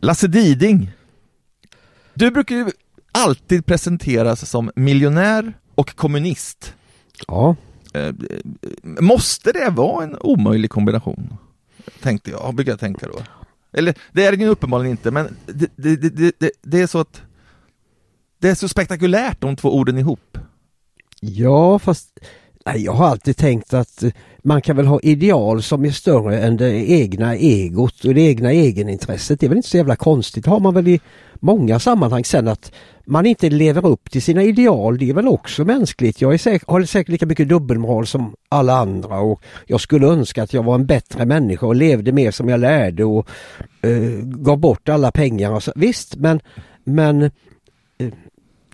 Lasse Diding. Du brukar ju alltid presenteras som miljonär och kommunist. Ja. Eh, måste det vara en omöjlig kombination? Tänkte jag, brukar jag tänka då. Eller det är det ju uppenbarligen inte, men det, det, det, det, är så att det är så spektakulärt de två orden ihop. Ja, fast jag har alltid tänkt att eh, man kan väl ha ideal som är större än det egna egot och det egna egenintresset. Det är väl inte så jävla konstigt. Det har man väl i många sammanhang sen att man inte lever upp till sina ideal, det är väl också mänskligt. Jag är säk har säkert lika mycket dubbelmoral som alla andra och jag skulle önska att jag var en bättre människa och levde mer som jag lärde och eh, gav bort alla pengar. Och så. Visst, men, men eh,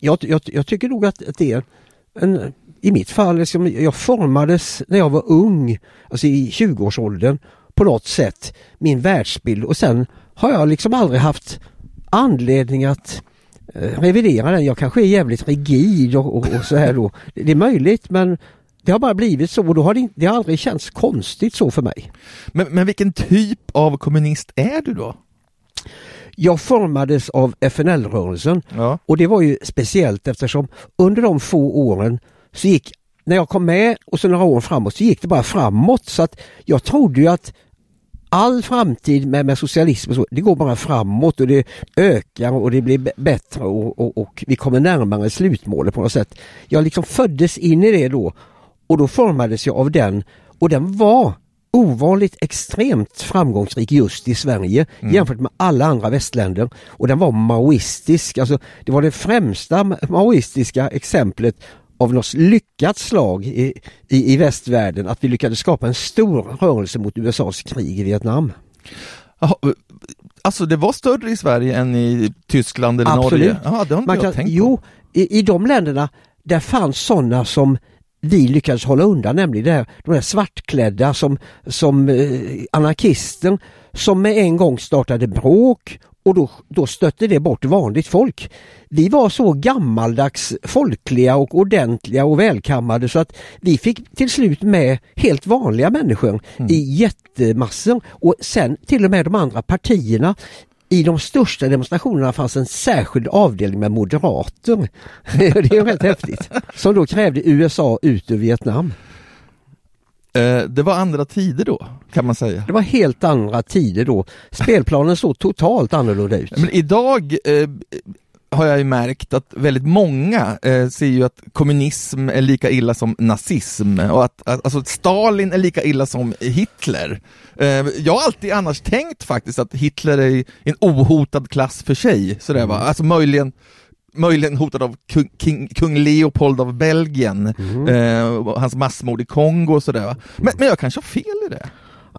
jag, jag, jag, tycker nog att, att det är en, i mitt fall, liksom, jag formades när jag var ung, alltså i 20-årsåldern på något sätt, min världsbild och sen har jag liksom aldrig haft anledning att eh, revidera den. Jag kanske är jävligt rigid och, och, och så här då. Det är möjligt men det har bara blivit så och då har det, det har aldrig känts konstigt så för mig. Men, men vilken typ av kommunist är du då? Jag formades av FNL-rörelsen ja. och det var ju speciellt eftersom under de få åren så gick, när jag kom med och så några år framåt så gick det bara framåt så att jag trodde ju att all framtid med, med socialism och så, det går bara framåt och det ökar och det blir bättre och, och, och vi kommer närmare slutmålet på något sätt. Jag liksom föddes in i det då och då formades jag av den och den var ovanligt extremt framgångsrik just i Sverige mm. jämfört med alla andra västländer. Och den var maoistisk, alltså det var det främsta maoistiska exemplet av något lyckat slag i, i, i västvärlden att vi lyckades skapa en stor rörelse mot USAs krig i Vietnam. alltså det var större i Sverige än i Tyskland eller Absolut. Norge? Aha, det har inte Man jag kan, tänkt jo, i, i de länderna där fanns sådana som vi lyckades hålla undan, nämligen det här, de där svartklädda som, som eh, anarkister som med en gång startade bråk och då, då stötte det bort vanligt folk. Vi var så gammaldags folkliga och ordentliga och välkammade så att vi fick till slut med helt vanliga människor mm. i jättemassor och sen till och med de andra partierna i de största demonstrationerna fanns en särskild avdelning med moderater. det är rätt häftigt. Som då krävde USA ut ur Vietnam. Eh, det var andra tider då, kan man säga. Det var helt andra tider då. Spelplanen såg totalt annorlunda ut. Men idag eh, har jag ju märkt att väldigt många eh, ser ju att kommunism är lika illa som nazism och att, att alltså Stalin är lika illa som Hitler. Eh, jag har alltid annars tänkt faktiskt att Hitler är en ohotad klass för sig, sådär va, alltså möjligen möjligen hotad av kung, king, kung Leopold av Belgien, mm. eh, hans massmord i Kongo och sådär. Men, men jag kanske har fel i det?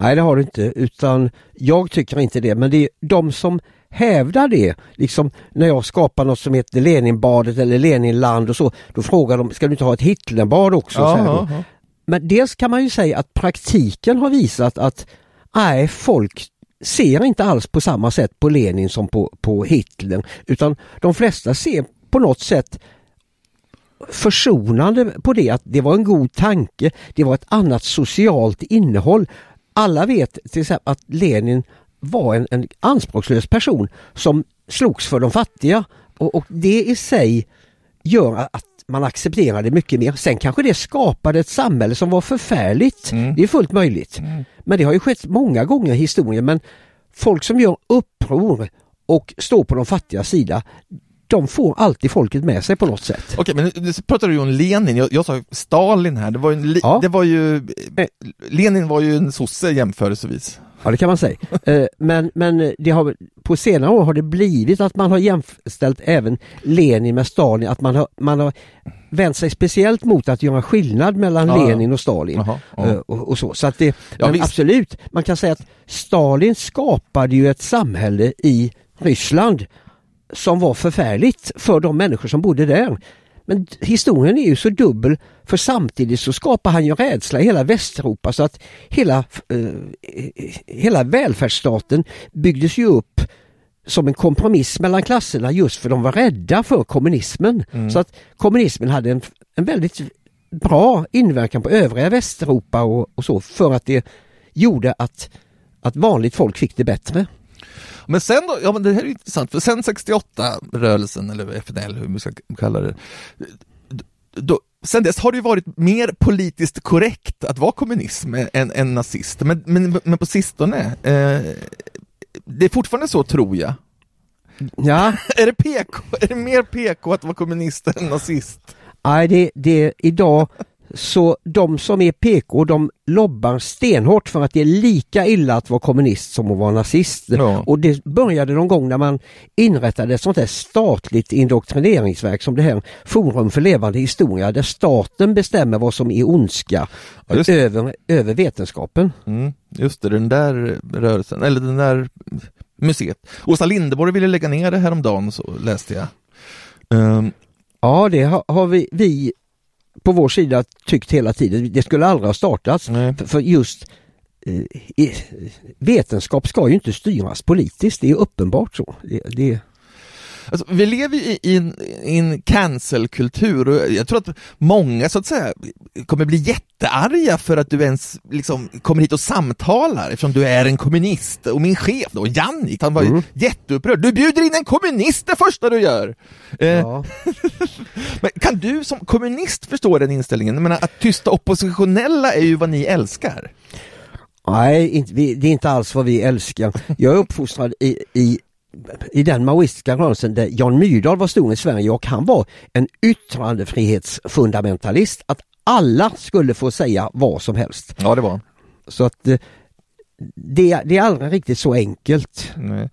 Nej det har du inte, utan jag tycker inte det, men det är de som hävdar det, liksom när jag skapar något som heter Leninbadet eller Leninland och så, då frågar de, ska du inte ha ett Hitlerbad också? Ja. Men dels kan man ju säga att praktiken har visat att nej, folk ser inte alls på samma sätt på Lenin som på, på Hitler utan de flesta ser på något sätt försonande på det att det var en god tanke, det var ett annat socialt innehåll. Alla vet till exempel att Lenin var en, en anspråkslös person som slogs för de fattiga och, och det i sig gör att man accepterar det mycket mer. Sen kanske det skapade ett samhälle som var förfärligt. Mm. Det är fullt möjligt. Mm. Men det har ju skett många gånger i historien. Men folk som gör uppror och står på de fattiga sida, de får alltid folket med sig på något sätt. Okej, men nu pratar du om Lenin, jag, jag sa Stalin här, det var ju, ja. det var ju eh, Lenin var ju en sosse jämförelsevis. Ja det kan man säga. Eh, men, men det har, på senare år har det blivit att man har jämställt även Lenin med Stalin, att man har, man har vänt sig speciellt mot att göra skillnad mellan ja, Lenin och Stalin. Aha, ja. Eh, och, och, så. så att det, ja, absolut, man kan säga att Stalin skapade ju ett samhälle i Ryssland som var förfärligt för de människor som bodde där. Men historien är ju så dubbel för samtidigt så skapar han ju rädsla i hela Västeuropa så att hela, eh, hela välfärdsstaten byggdes ju upp som en kompromiss mellan klasserna just för de var rädda för kommunismen. Mm. Så att kommunismen hade en, en väldigt bra inverkan på övriga Västeuropa och, och så för att det gjorde att, att vanligt folk fick det bättre. Men sen då, ja men det här är intressant, för sen 68-rörelsen, eller FNL, hur man ska kalla det, då, sen dess har det ju varit mer politiskt korrekt att vara kommunism än, än nazist, men, men, men på sistone, eh, det är fortfarande så tror jag. Ja, Är det PK, är det mer PK att vara kommunist än nazist? nej det, det idag så de som är PK de lobbar stenhårt för att det är lika illa att vara kommunist som att vara nazist. Ja. Och det började någon gång när man inrättade ett sånt här statligt indoktrineringsverk som det här Forum för levande historia där staten bestämmer vad som är ondska Ja, över, över vetenskapen. Mm, just det, den där rörelsen, eller den där museet. Åsa Linderborg ville lägga ner det häromdagen, så läste jag. Ehm, Ja, det har, har vi, vi på vår sida tyckt hela tiden. Det skulle aldrig ha startats. nej. För, just eh, vetenskap ska ju inte styras politiskt. Det är uppenbart så. Det, det, Alltså, vi lever ju i, i en, i en cancelkultur och jag tror att många så att säga kommer bli jättearga för att du ens liksom kommer hit och samtalar eftersom du är en kommunist. Och min chef då, Jannik, han var ju Mm. jätteupprörd. Du bjuder in en kommunist det första du gör! Eh, ja. Men kan du som kommunist förstå den inställningen? Jag menar, att tysta oppositionella är ju vad ni älskar. Nej, det är inte alls vad vi älskar. Jag är uppfostrad i, i, i den maoistiska rörelsen där Jan Myrdal var stor i Sverige och han var en yttrandefrihetsfundamentalist. Att alla skulle få säga vad som helst. Ja, det var Så att eh, det, det är aldrig riktigt så enkelt. Nej.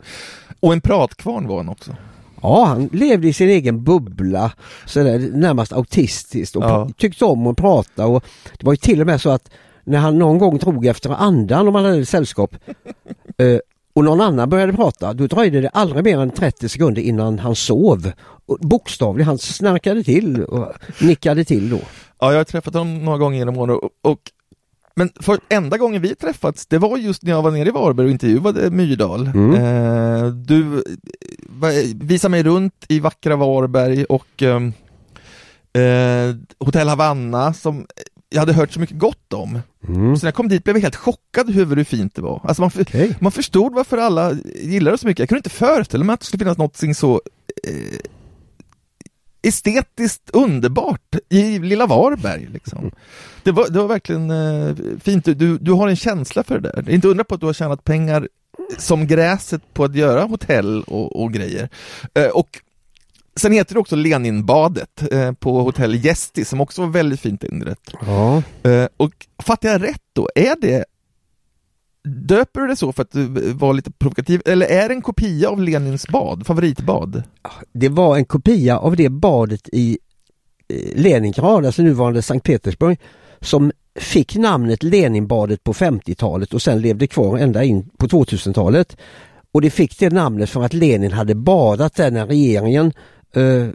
Och en pratkvarn var han också. Ja, han levde i sin egen bubbla, sådär, närmast autistiskt och Ja. tyckte om att prata. Och det var ju till och med så att när han någon gång drog efter andan om han hade sällskap eh, och någon annan började prata, då dröjde det aldrig mer än 30 sekunder innan han sov. Bokstavligen, han snarkade till och nickade till då. Ja, jag har träffat honom några gånger genom åren och, och men för enda gången vi träffats, det var just när jag var nere i Varberg och intervjuade Myrdal. Mm. Eh, du va- visade mig runt i vackra Varberg och ehm, eh, Hotell Havanna som jag hade hört så mycket gott om. Mm. Så när jag kom dit blev jag helt chockad över hur fint det var. Alltså man, Okej. man förstod varför alla gillade det så mycket. Jag kunde inte föreställa mig att det skulle finnas något så eh, estetiskt underbart i lilla Varberg. Liksom. Det, var, det var verkligen eh, fint. Du- Du, du har en känsla för det där. Det är inte undra på att du har tjänat pengar som gräset på att göra hotell och, och grejer. Eh, och Sen heter det också Leninbadet eh, på hotell Gästi som också var väldigt fint inrett. Ja. Eh, och fattar jag rätt då, är det Döper du det så för att du var lite provokativ, eller är det en kopia av Lenins bad, favoritbad? Det var en kopia av det badet i eh, Leningrad, alltså nuvarande Sankt Petersburg, som fick namnet Leninbadet på 50-talet och sen levde kvar ända in på 2000-talet. Och det fick det namnet för att Lenin hade badat där när regeringen eh, Eh,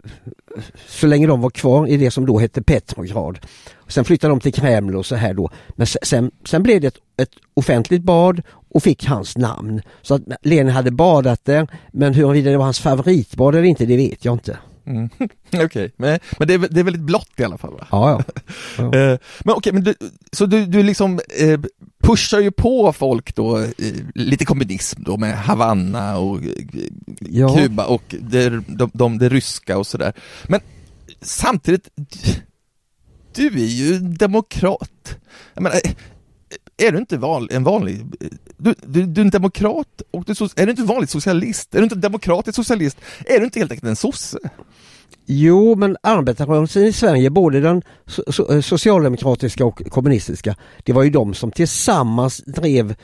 så länge de var kvar i det som då hette Petrograd. Sen flyttade de till Kreml och så här då. Men sen, sen blev det ett, ett offentligt bad och fick hans namn. Så att Lenin hade badat där men huruvida det var hans favoritbad eller inte det vet jag inte. Mm. Okej, men, men det, är, det är väldigt blått i alla fall va? Ja, ja. Eh, men okej, men du, så du, du liksom eh, pushar ju på folk då, eh, lite kommunism då med Havanna och eh, Ja. Kuba och det, de, de, det ryska och sådär. Men samtidigt, du är ju demokrat. Jag menar, är du inte val, en vanlig, du, du, du är en demokrat och du, är du inte vanlig socialist, är du inte demokratisk socialist, är du inte helt enkelt en sosse? Jo, men arbetarrörelsen i Sverige, både den so- eh, socialdemokratiska och kommunistiska, det var ju de som tillsammans drev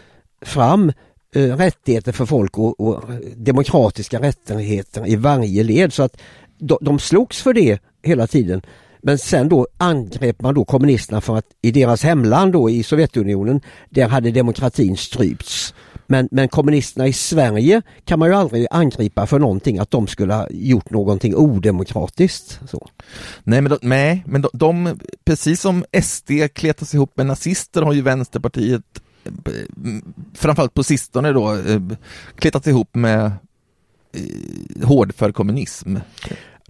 fram eh, rättigheter för folk och, och demokratiska rättigheter i varje led. Så att de, de slogs för det hela tiden. Men sen då angrep man då kommunisterna för att i deras hemland då i Sovjetunionen, där hade demokratin strypts. Men, men kommunisterna i Sverige kan man ju aldrig angripa för någonting, att de skulle ha gjort någonting odemokratiskt. Så. Nej, men, de, nej, men de, de, precis som SD kletas ihop med nazister har ju Vänsterpartiet eh, framförallt på sistone då eh, kletats ihop med eh, hård hårdför kommunism.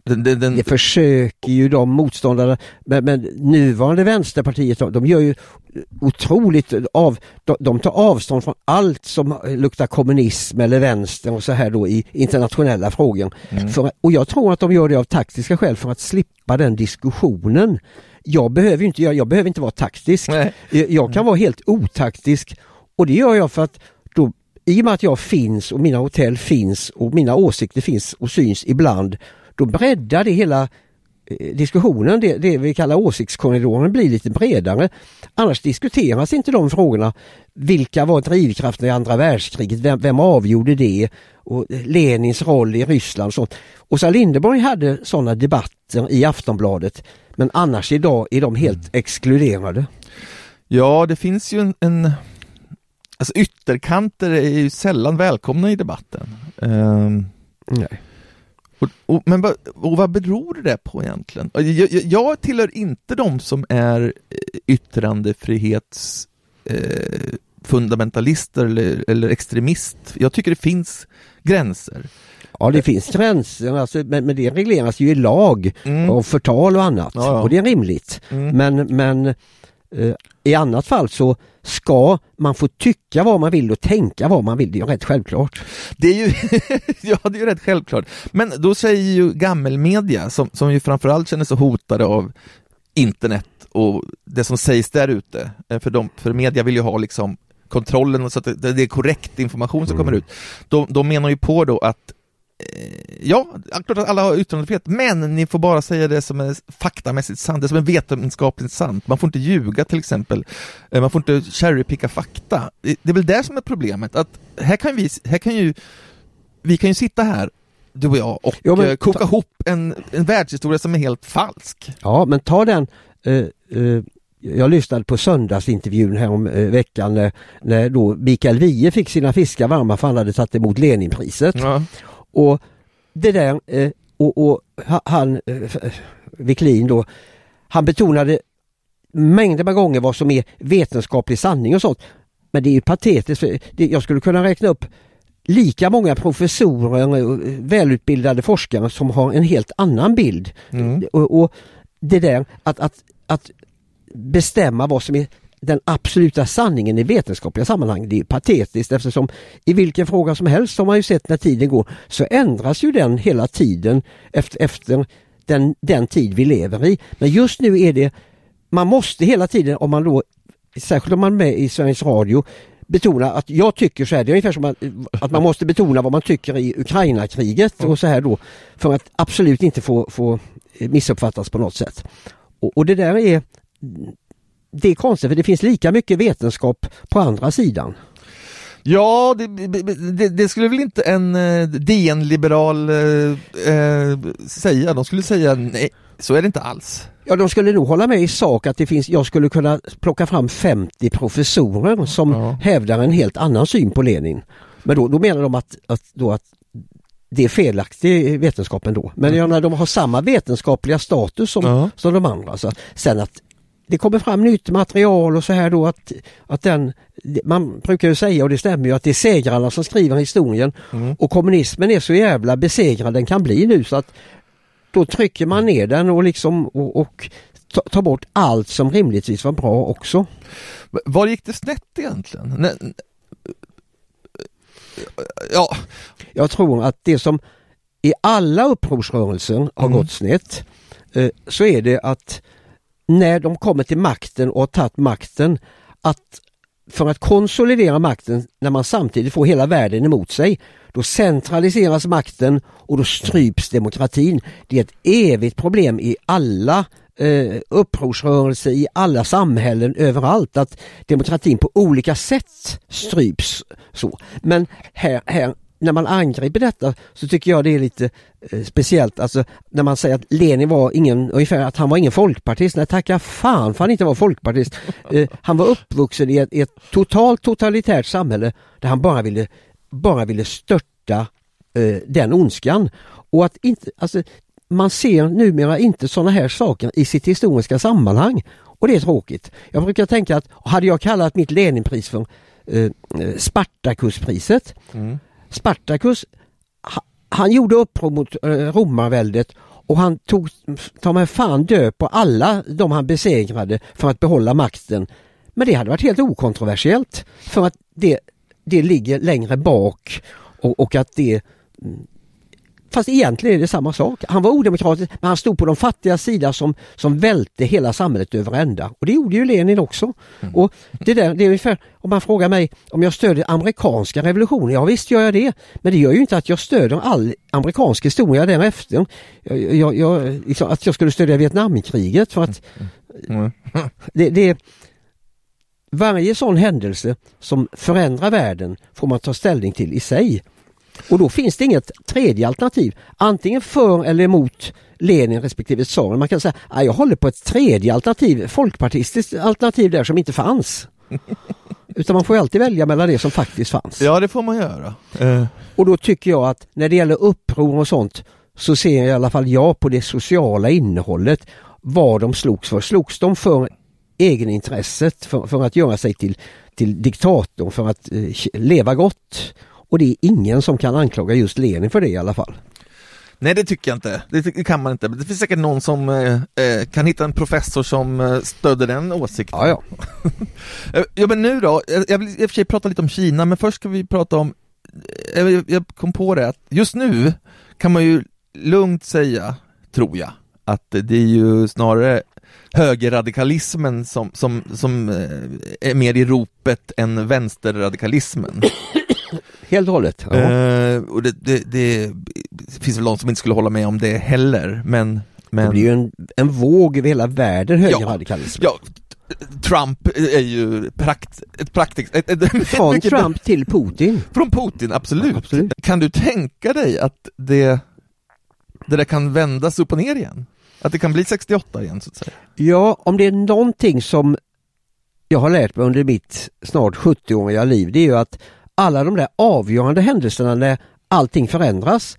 Den, den, den, Det försöker ju de motståndarna, men, men nuvarande Vänsterpartiet, de, de gör ju otroligt av, de, de tar avstånd från allt som luktar kommunism eller vänster och så här då i internationella frågor. Mm. För, och jag tror att de gör det av taktiska skäl för att slippa den diskussionen. Jag behöver inte, jag, jag behöver inte vara taktisk. Nej. Jag jag kan vara helt otaktisk och det gör jag för att då, i och med att jag finns och mina hotell finns och mina åsikter finns och syns ibland, då breddar det hela eh, diskussionen, det, det vi kallar åsiktskorridoren, blir lite bredare. Annars diskuteras inte de frågorna. Vilka var drivkrafterna i andra världskriget? Vem, vem avgjorde det? Och Lenins roll i Ryssland och sånt. Åsa Linderborg hade sådana debatter i Aftonbladet men annars idag är de helt exkluderade. Ja, det finns ju en, en Alltså ytterkanter är ju sällan välkomna i debatten. Ehm, Nej. Och, och, men vad, och vad beror det på egentligen? Jag, jag, jag tillhör inte de som är eh, yttrandefrihets eh, fundamentalister eller, eller extremist. Jag tycker det finns gränser. Ja det finns gränser, alltså, men, men det regleras ju i lag Mm. och förtal och annat Ja, ja. och det är rimligt. Mm. Men, men eh, i annat fall så ska man få tycka vad man vill och tänka vad man vill, det är ju rätt självklart. Det är ju, ja det är ju rätt självklart. Men då säger ju gammelmedia, som, som ju framförallt känner sig hotade av internet och det som sägs där ute, eh, för, de, för media vill ju ha liksom kontrollen så att det, det är korrekt information som Mm. kommer ut. De, de menar ju på då att Ja, klart att alla har yttrandefrihet, men ni får bara säga det som är faktamässigt sant, det som är vetenskapligt sant. Man får inte ljuga till exempel. Eh, Man får inte cherrypicka fakta. Det är väl det som är problemet, att här kan vi, här kan ju, vi kan ju sitta här, du och jag, och Ja, men eh, koka ta- ihop en, en världshistoria som är helt falsk. Ja men ta den eh, eh, jag lyssnade på söndagsintervjun här om eh, veckan när, när då Mikael Wiehe fick sina fiskar varma för han hade tagit emot Leninpriset. Ja. Och det där, eh, och, och ha- han, eh, Wiklin då, han betonade mängder med gånger vad som är vetenskaplig sanning och sånt. Men det är ju patetiskt, jag skulle kunna räkna upp lika många professorer, eh, välutbildade forskare som har en helt annan bild. Mm. Och, och det där att, att, att bestämma vad som är den absoluta sanningen i vetenskapliga sammanhang, det är patetiskt eftersom i vilken fråga som helst har man ju sett när tiden går så ändras ju den hela tiden efter, efter den, den tid vi lever i. Men just nu är det, man måste hela tiden om man då, särskilt om man är med i Sveriges Radio, betona att jag tycker så här, det är ungefär som att, att man måste betona vad man tycker i Ukraina-kriget och så här då för att absolut inte få, få missuppfattas på något sätt. Och, och det där är det är konstigt för det finns lika mycket vetenskap på andra sidan. Ja, det, det, det skulle väl inte en eh, DN-liberal eh, eh, säga. De skulle säga nej, så är det inte alls. Ja, de skulle nog hålla med i sak att det finns, jag skulle kunna plocka fram 50 professorer som Ja. hävdar en helt annan syn på Lenin. Men då, då menar de att, att, då att det är felaktig vetenskap ändå. Men jag menar, de har samma vetenskapliga status som, Ja. som de andra. Så sen att det kommer fram nytt material och så här då att, att den, man brukar ju säga och det stämmer ju att det är segrarna som skriver historien Mm. och kommunismen är så jävla besegrad den kan bli nu så att då trycker man ner den och liksom och, och ta- tar bort allt som rimligtvis var bra också. Var gick det snett egentligen? Ja, Jag tror att det som i alla upprorsrörelser har Mm. gått snett eh, så är det att när de kommer till makten och har tagit makten att för att konsolidera makten när man samtidigt får hela världen emot sig då centraliseras makten och då stryps demokratin. Det är ett evigt problem i alla eh, upprorsrörelser, i alla samhällen, överallt att demokratin på olika sätt stryps. så. Men här, här när man angriper detta så tycker jag det är lite eh, speciellt. Alltså när man säger att Lenin var ingen, ungefär att han var ingen folkpartist. Nej tacka fan för han inte var folkpartist. Eh, han var uppvuxen i ett, i ett totalt totalitärt samhälle där han bara ville, bara ville störta eh, den ondskan. Och att inte, alltså, man ser numera inte sådana här saker i sitt historiska sammanhang. Och det är tråkigt. Jag brukar tänka att hade jag kallat mitt Leninpris för eh, eh, Spartakuspriset mm. Spartacus, han gjorde uppror mot eh, romarväldet och han tog ta mig fan död på alla de han besegrade för att behålla makten. Men det hade varit helt okontroversiellt för att det, det ligger längre bak och, och att det mm, Fast egentligen är det samma sak. Han var odemokratisk men han stod på de fattiga sida som, som välte hela samhället över ända. Och det gjorde ju Lenin också. Mm. Och det, där, det är ungefär, om man frågar mig om jag stödjer amerikanska revolutionen, ja visst gör jag det. Men det gör ju inte att jag stödjer all amerikansk historia därefter. Jag, jag, jag, liksom, att jag skulle stödja Vietnamkriget för att mm. Mm. det, det varje sån händelse som förändrar världen får man ta ställning till i sig. Och då finns det inget tredje alternativ. Antingen för eller emot Lenin respektive tsaren. Man kan säga att jag håller på ett tredje alternativ, folkpartistiskt alternativ där som inte fanns. Utan man får alltid välja mellan det som faktiskt fanns. Ja det får man göra. Uh. Och då tycker jag att när det gäller uppror och sånt så ser jag i alla fall jag på det sociala innehållet. Vad de slogs för. Slogs de för egenintresset, för, för att göra sig till, till diktator, för att eh, leva gott? Och det är ingen som kan anklaga just Lenin för det i alla fall. Nej det tycker jag inte, det kan man inte. Det finns säkert någon som eh, eh kan hitta en professor som eh, stöder den åsikten. Ja, ja. Eh, ja men nu då, jag vill i och för sig prata lite om Kina men först ska vi prata om, jag, jag kom på det att just nu kan man ju lugnt säga, tror jag, att det är ju snarare högerradikalismen som, som, som är mer i ropet än vänsterradikalismen. Helt och hållet. Ja. Uh, och det, det, det, finns väl de som inte skulle hålla med om det heller, men... men... Det blir ju en, en våg över hela världen, högerradikalism. Ja, ja, Trump är ju prakt, ett praktiskt... Ett, ett, Från Trump till Putin. Från Putin, absolut. Ja, absolut. Kan du tänka dig att det, det där kan vändas upp och ner igen? Att det kan bli 68 igen så att säga? Ja, om det är någonting som jag har lärt mig under mitt snart 70-åriga liv, det är ju att alla de där avgörande händelserna när allting förändras,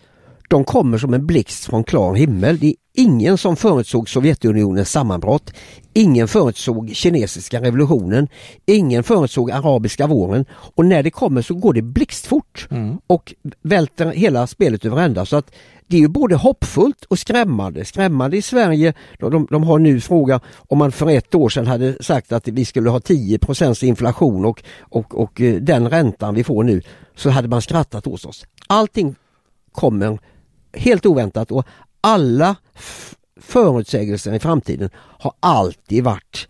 de kommer som en blixt från klar himmel. Det är ingen som förutsåg Sovjetunionens sammanbrott. Ingen förutsåg kinesiska revolutionen. Ingen förutsåg arabiska våren. Och när det kommer så går det blixtfort mm. och välter hela spelet över ända. Så att det är ju både hoppfullt och skrämmande. Skrämmande i Sverige, de, de har nu frågat om man för ett år sedan hade sagt att vi skulle ha 10 inflation och, och, och eh, den räntan vi får nu så hade man skrattat åt oss. Allting kommer helt oväntat och alla förutsägelser i framtiden har alltid varit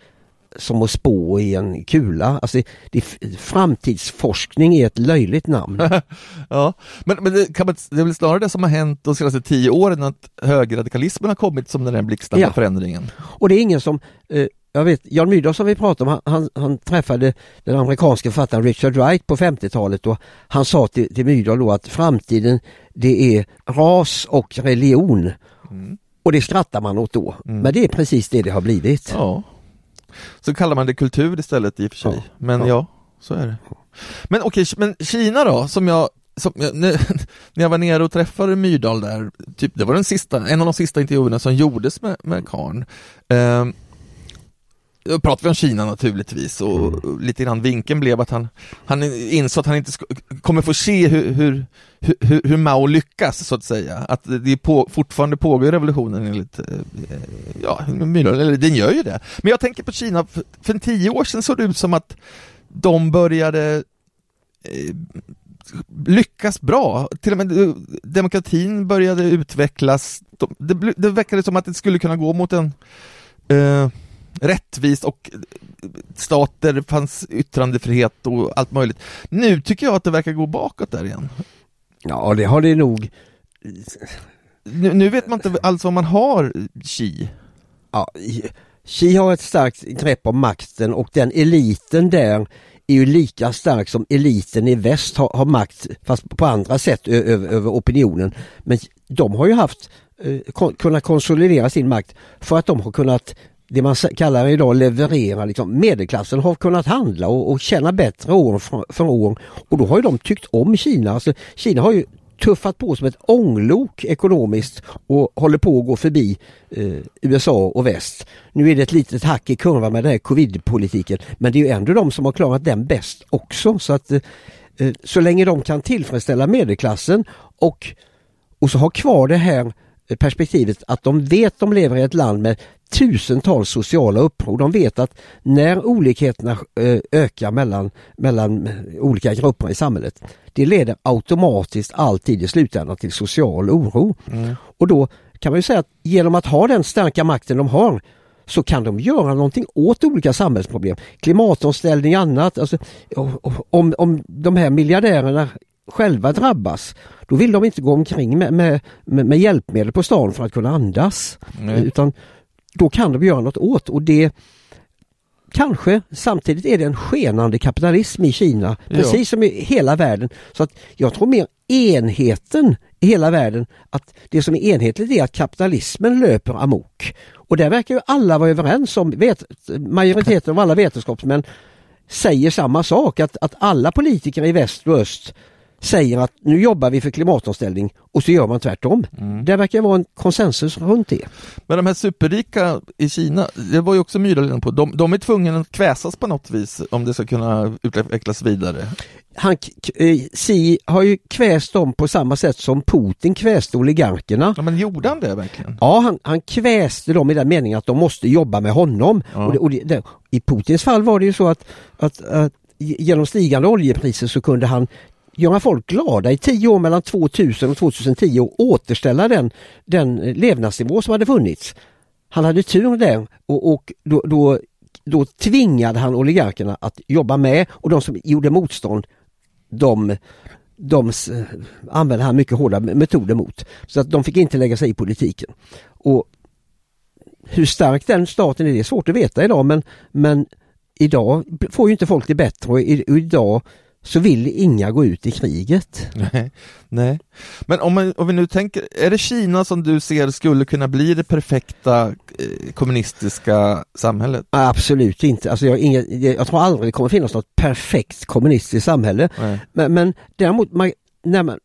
som att spå i en kula. Alltså, det, framtidsforskning är ett löjligt namn. ja, men, men det, kan man, det är väl snarare det som har hänt de senaste tio åren att högerradikalismen har kommit som den där blixtsnabba ja. förändringen. Och det är ingen som eh, jag vet, Jan Myrdal som vi pratade om, han, han, träffade den amerikanska författaren Richard Wright på 50-talet och han sa till, till Myrdal då att framtiden det är ras och religion. Mm. Och det skrattar man åt då. Mm. Men det är precis det det har blivit. Ja. Så kallar man det kultur istället i och för sig. Ja. Men ja. ja, så är det. Men okej, men Kina då, som jag som, när jag var nere och träffade Myrdal där, typ, det var den sista, en av de sista intervjuerna som gjordes med, med Karn. Eh, då pratade vi om Kina naturligtvis och mm. lite grann vinkeln blev att han, han insåg att han inte kommer få se hur, hur, hur, hur Mao lyckas så att säga. Att det på, fortfarande pågår revolutionen enligt, eh, ja, eller den gör ju det. Men jag tänker på Kina, för, för en tio år sedan såg det ut som att de började eh, lyckas bra. Till och med eh, demokratin började utvecklas. Det, det verkade som att det skulle kunna gå mot en eh, rättvist och stater fanns yttrandefrihet och allt möjligt. Nu tycker jag att det verkar gå bakåt där igen. Ja, det har det nog. Nu, nu vet man inte alls vad man har Xi. Ja, Xi har ett starkt grepp om makten och den eliten där är ju lika stark som eliten i väst har, har makt fast på andra sätt över, över opinionen. Men de har ju haft eh, kunnat konsolidera sin makt för att de har kunnat det man kallar idag leverera. Liksom. Medelklassen har kunnat handla och, och tjäna bättre år för, år och då har ju de tyckt om Kina. Alltså, Kina har ju tuffat på som ett ånglok ekonomiskt och håller på att gå förbi eh, USA och väst. Nu är det ett litet hack i kurvan med den här covid-politiken men det är ju ändå de som har klarat den bäst också. Så att eh, eh så länge de kan tillfredsställa medelklassen och, och så ha kvar det här perspektivet att de vet de lever i ett land med tusentals sociala uppror. De vet att när olikheterna eh, ökar mellan, mellan olika grupper i samhället, det leder automatiskt alltid i slutändan till social oro. Mm. Och då kan man ju säga att genom att ha den starka makten de har så kan de göra någonting åt olika samhällsproblem. Klimatomställning och annat. Alltså, om, om de här miljardärerna själva drabbas, då vill de inte gå omkring med, med, med hjälpmedel på stan för att kunna andas. Nej. Utan då kan de göra något åt och det Kanske samtidigt är det en skenande kapitalism i Kina, Ja. precis som i hela världen. Så att jag tror mer enheten i hela världen, att det som är enhetligt är att kapitalismen löper amok. Och där verkar ju alla vara överens om, vet, majoriteten av alla vetenskapsmän säger samma sak, att, att alla politiker i väst och öst säger att nu jobbar vi för klimatomställning och så gör man tvärtom. Mm. Det verkar vara en konsensus runt det. Men de här superrika i Kina, det var ju också Myrdal på, de, de är tvungna att kväsas på något vis om det ska kunna utvecklas vidare. Han, eh, Xi har ju kväst dem på samma sätt som Putin kväste oligarkerna. Ja, men gjorde han det verkligen? Ja, han, han kväste dem i den meningen att de måste jobba med honom. Ja. Och det, och det, det, I Putins fall var det ju så att, att, att genom stigande oljepriser så kunde han göra folk glada i tio år mellan 2000 och 2010 och återställa den, den levnadsnivå som hade funnits. Han hade tur där och, och då, då, då tvingade han oligarkerna att jobba med och de som gjorde motstånd de, de eh, använde han mycket hårda metoder mot. Så att de fick inte lägga sig i politiken. Och hur stark den staten är, det är svårt att veta idag men, men idag får ju inte folk det bättre och och idag så vill inga gå ut i kriget. Nej. Nej. Men om, man, om vi nu tänker, är det Kina som du ser skulle kunna bli det perfekta eh, kommunistiska samhället? Absolut inte. Alltså jag, inga, jag tror aldrig det kommer finnas något perfekt kommunistiskt samhälle. Nej. Men, men däremot, man, när man,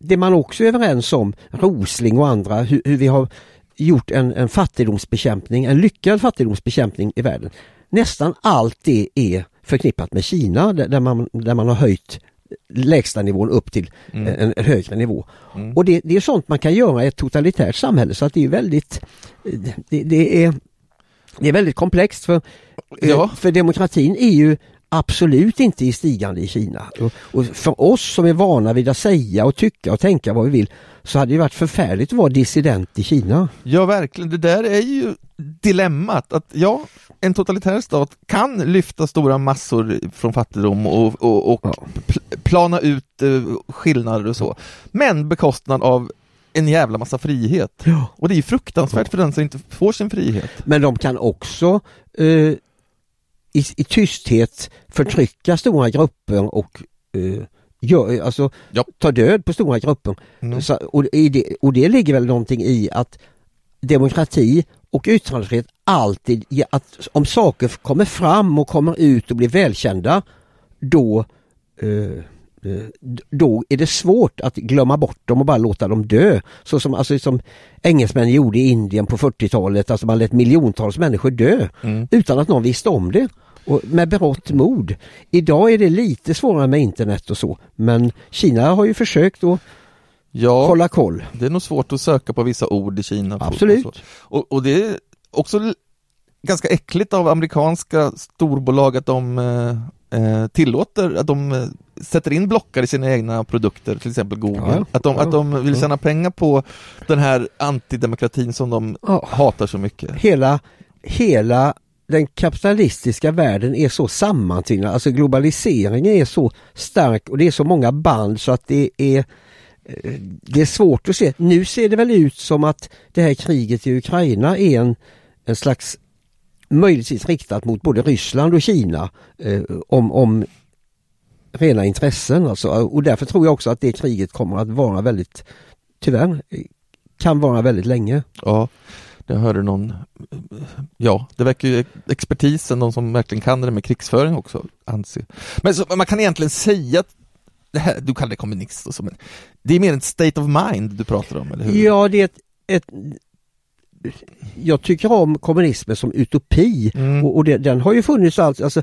det man också är överens om, Rosling och andra, hur, hur vi har gjort en, en fattigdomsbekämpning, en lyckad fattigdomsbekämpning i världen. Nästan allt det är förknippat med Kina där, man, där man har höjt lägsta nivån upp till Mm. en, en högre nivå. Mm. Och det, det är sånt man kan göra i ett totalitärt samhälle så att det är väldigt det, det är det är väldigt komplext för, eh, Ja. för demokratin är ju absolut inte i stigande i Kina. Och, och för oss som är vana vid att säga och tycka och tänka vad vi vill så hade det varit förfärligt att vara dissident i Kina. Ja, verkligen. Det där är ju dilemmat att ja, en totalitär stat kan lyfta stora massor från fattigdom och, och, och Ja. pl- plana ut eh, skillnader och så, men bekostnad av en jävla massa frihet. Ja. Och det är ju fruktansvärt för den som inte får sin frihet. Men de kan också eh, i, i tysthet förtrycka stora grupper och eh, gör, alltså, Ja. ta död på stora grupper. Mm. Så, och, i det, och det ligger väl någonting i att demokrati och yttrandefrihet alltid, att om saker kommer fram och kommer ut och blir välkända då eh, eh, då är det svårt att glömma bort dem och bara låta dem dö. Så som, alltså, som engelsmän gjorde i Indien på 40-talet, alltså man lät miljontals människor dö Mm. utan att någon visste om det. Och med berått mod. Idag är det lite svårare med internet och så men Kina har ju försökt att Ja, hålla koll. det är nog svårt att söka på vissa ord i Kina. Absolut. Och, och, och det är också ganska äckligt av amerikanska storbolag att de eh, eh, tillåter att de eh, sätter in blockar i sina egna produkter, till exempel Google. Ja, att, de, ja, att de vill tjäna pengar på den här antidemokratin som de hatar så mycket. hela, hela den kapitalistiska världen är så sammantvinnad, alltså globaliseringen är så stark och det är så många band så att det är eh, det är svårt att se. Nu ser det väl ut som att det här kriget i Ukraina är en, en slags möjligtvis riktat mot både Ryssland och Kina eh, om, om rena intressen alltså. och därför tror jag också att det kriget kommer att vara väldigt, tyvärr, eh, kan vara väldigt länge. Ja, jag hörde någon, ja, det verkar ju expertisen, de som verkligen kan det med krigsföring också, anse. Men så, man kan egentligen säga att det här, du kallar det kommunist och så, men det är mer ett state of mind du pratar om, eller hur? Ja, det är ett, ett jag tycker om kommunismen som utopi Mm. och, och det, den har ju funnits allt, alltså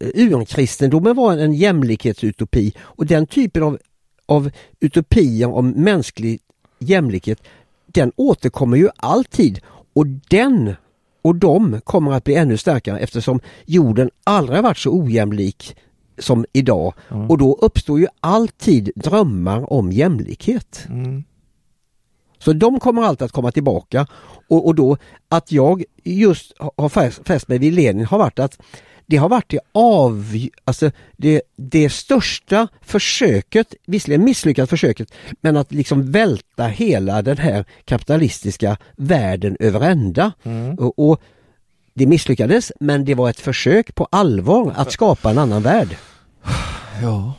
urkristendomen var en, en jämlikhetsutopi och den typen av, av utopier om mänsklig jämlikhet den återkommer ju alltid och den och de kommer att bli ännu starkare eftersom jorden aldrig varit så ojämlik som idag Mm. och då uppstår ju alltid drömmar om jämlikhet. Mm. Så de kommer alltid att komma tillbaka och, och då att jag just har fäst, fäst mig vid Lenin har varit att det har varit det av, alltså det, det största försöket, visserligen misslyckat försöket, men att liksom välta hela den här kapitalistiska världen över ända. Mm. Och, och det misslyckades men det var ett försök på allvar att skapa en annan värld. Ja.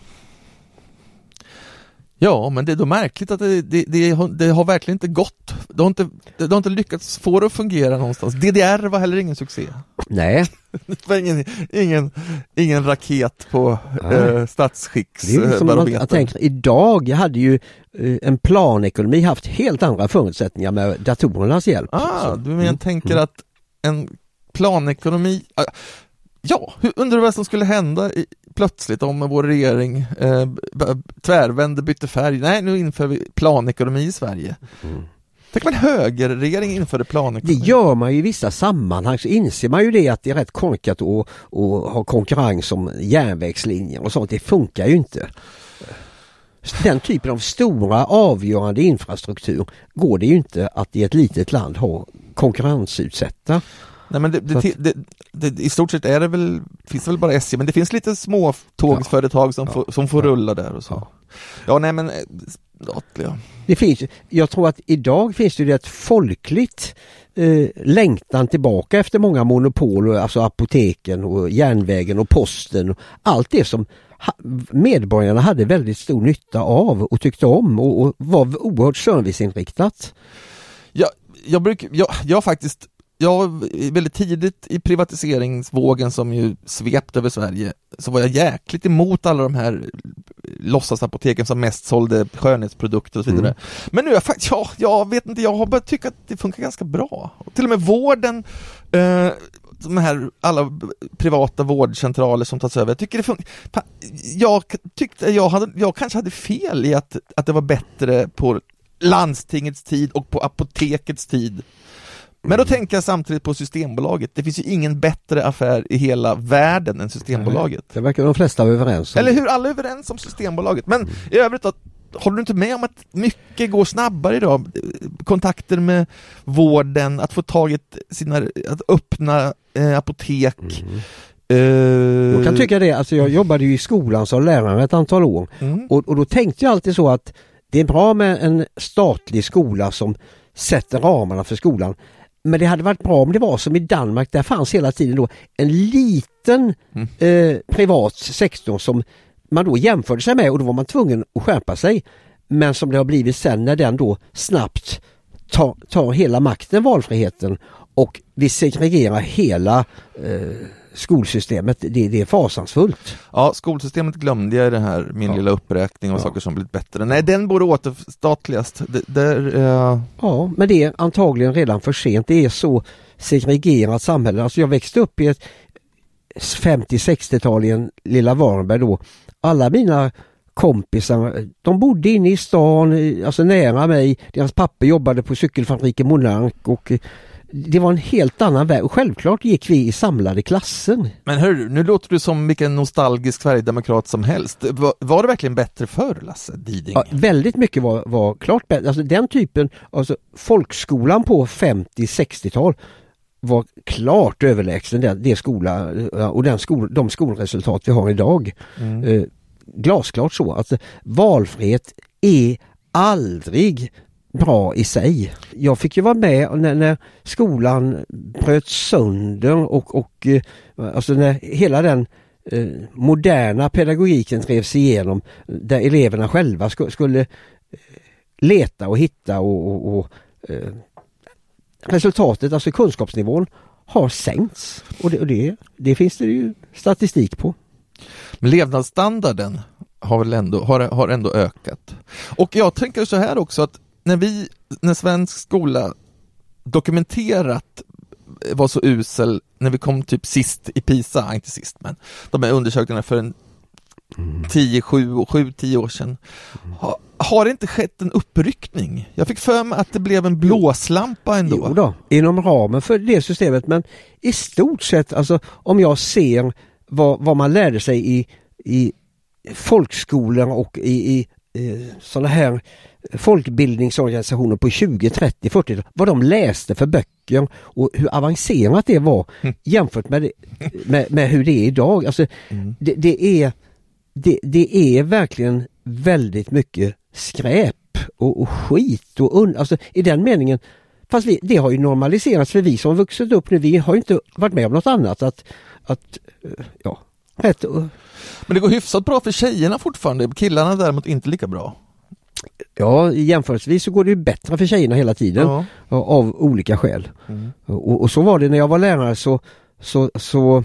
Ja, men det är då märkligt att det, det, det, har, det har verkligen inte gått. Det har inte, det har inte lyckats få det att fungera någonstans. DDR var heller ingen succé. Nej, Det var ingen, ingen, ingen raket på eh, statsskicksbarometern. jag tänker, idag hade ju eh, en planekonomi haft helt andra förutsättningar med datorernas hjälp. Ah, du men mm, tänker mm. att en planekonomi, ah, ja, hur undrar vad som skulle hända i, plötsligt om vår regering eh, tvärvände, bytte färg, nej nu inför vi planekonomi i Sverige. Mm. Tänk om en högerregering införde Det planekonomi. gör man ju i vissa sammanhang så inser man ju det att det är rätt korkat att, att ha konkurrens om järnvägslinjer och sånt. Det funkar ju inte. Den typen av stora avgörande infrastruktur går det ju inte att i ett litet land ha konkurrensutsätta. Nej men det, det, det, i stort sett är det väl, finns det väl bara SJ, men det finns lite små tågföretag som, Ja. får, som får Ja. rulla där och så. Ja. Ja, nej men eh, statliga. Det finns, jag tror att idag finns det ett folkligt eh, längtan tillbaka efter många monopol, alltså apoteken och järnvägen och posten. Och allt det som medborgarna hade väldigt stor nytta av och tyckte om och, och var oerhört serviceinriktat. Jag, jag, bruk, jag, jag faktiskt, jag väldigt tidigt i privatiseringsvågen som ju svept över Sverige så var jag jäkligt emot alla de här låtsasapoteken som mest sålde skönhetsprodukter och så vidare. Mm. Men nu är jag faktiskt, ja, jag vet inte, jag har börjat tycka att det funkar ganska bra. Och till och med vården, eh, de här alla privata vårdcentraler som tas över, jag tycker det funkar. Jag tyckte, jag, hade, jag kanske hade fel i att, att det var bättre på landstingets tid och på apotekets tid. Men då tänker jag samtidigt på Systembolaget. Det finns ju ingen bättre affär i hela världen än Systembolaget. Det verkar de flesta vara överens om. Eller hur? Alla är överens om Systembolaget. Men i övrigt då, håller du inte med om att mycket går snabbare idag? Kontakter med vården, att få tag i sina, att öppna eh, apotek. Mm. Eh, Jag kan tycka det, alltså jag jobbade ju i skolan som lärare ett antal år mm. och, och då tänkte jag alltid så att det är bra med en statlig skola som sätter ramarna för skolan. Men det hade varit bra om det var som i Danmark, där fanns hela tiden då en liten Mm. eh, privat sektor som man då jämförde sig med och då var man tvungen att skärpa sig. Men som det har blivit sen när den då snabbt tar, tar hela makten, valfriheten och vi segregerar hela eh, skolsystemet. Det, det är fasansfullt. Ja, skolsystemet glömde jag i det här, min Ja. lilla uppräkning av Ja. saker som blivit bättre. Nej, den borde återstatligas. Det, där, eh, Ja, men det är antagligen redan för sent. Det är så segregerat samhälle. Alltså jag växte upp i ett 50-60-tal i en lilla Varberg då. Alla mina kompisar, de bodde inne i stan, alltså nära mig. Deras pappa jobbade på cykelfabriken Monark och det var en helt annan värld. Och självklart gick vi i samlade klasser. Men hör, nu låter du som vilken nostalgisk Sverigedemokrat som helst. Var, var det verkligen bättre förr, Lasse Diding? Ja, väldigt mycket var, var klart bättre. Alltså den typen, alltså folkskolan på 50-60-tal var klart överlägsen det, det skola och den skol, de skolresultat vi har idag. Mm. Eh, glasklart så att valfrihet är aldrig bra i sig. Jag fick ju vara med när, när skolan bröt sönder och, och eh, alltså när hela den eh, moderna pedagogiken drevs igenom där eleverna själva sk skulle eh, leta och hitta och, och, och eh, resultatet, alltså kunskapsnivån har sänkts och det, och det, det finns det ju statistik på. Men levnadsstandarden har väl ändå, har, har ändå ökat. Och jag tänker så här också att när vi, när svensk skola dokumenterat var så usel när vi kom typ sist i PISA, inte sist men de här undersökningarna för en 10, 7, 7, 10 år sedan. Ha, har det inte skett en uppryckning? Jag fick för mig att det blev en blåslampa ändå. Jo då, inom ramen för det systemet men i stort sett alltså om jag ser vad, vad man lärde sig i, i folkskolor och i, i eh, sådana här folkbildningsorganisationer på 20, 30, 40 vad de läste för böcker och hur avancerat det var Mm. jämfört med, det, med, med hur det är idag. Alltså, Mm. det, det, är, det, det är verkligen väldigt mycket skräp och, och skit och un, alltså i den meningen Fast vi, det har ju normaliserats för vi som vuxit upp nu, vi har ju inte varit med om något annat att, att eh, ja, och- Men det går hyfsat bra för tjejerna fortfarande, killarna däremot inte lika bra. Ja, jämförelsevis så går det ju bättre för tjejerna hela tiden Ja. av olika skäl. Mm. Och, och så var det när jag var lärare så, så, så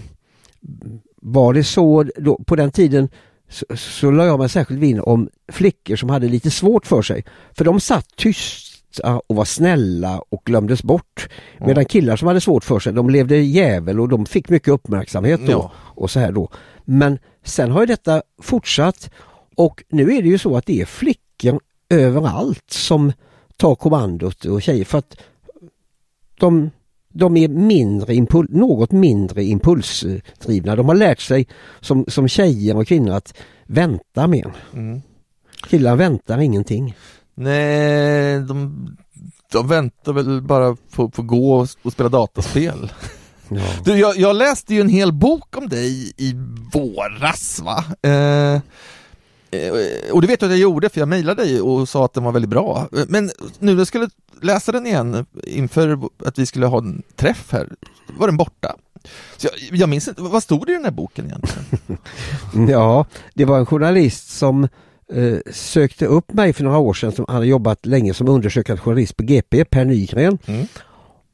var det så då, på den tiden så, så la jag mig särskilt vinn om flickor som hade lite svårt för sig. För de satt tysta och var snälla och glömdes bort. Medan killar som hade svårt för sig, de levde jävel och de fick mycket uppmärksamhet då. Ja. Och så här då. Men sen har ju detta fortsatt och nu är det ju så att det är flickor överallt som tar kommandot och tjejer för att de, de är mindre impul, något mindre impulsdrivna. De har lärt sig som, som tjejer och kvinnor att vänta mer. Mm. Killar väntar ingenting. Nej, de, de väntar väl bara på att gå och, och spela dataspel. Ja. Du, jag, jag läste ju en hel bok om dig i våras va? Eh, eh, och det vet jag att jag gjorde för jag mejlade dig och sa att den var väldigt bra. Men nu när jag skulle läsa den igen inför att vi skulle ha en träff här, var den borta. Så jag, jag minns inte, vad stod det i den här boken egentligen? Ja, det var en journalist som eh, sökte upp mig för några år sedan som hade jobbat länge som undersökande journalist på GP, Per Nygren. Mm.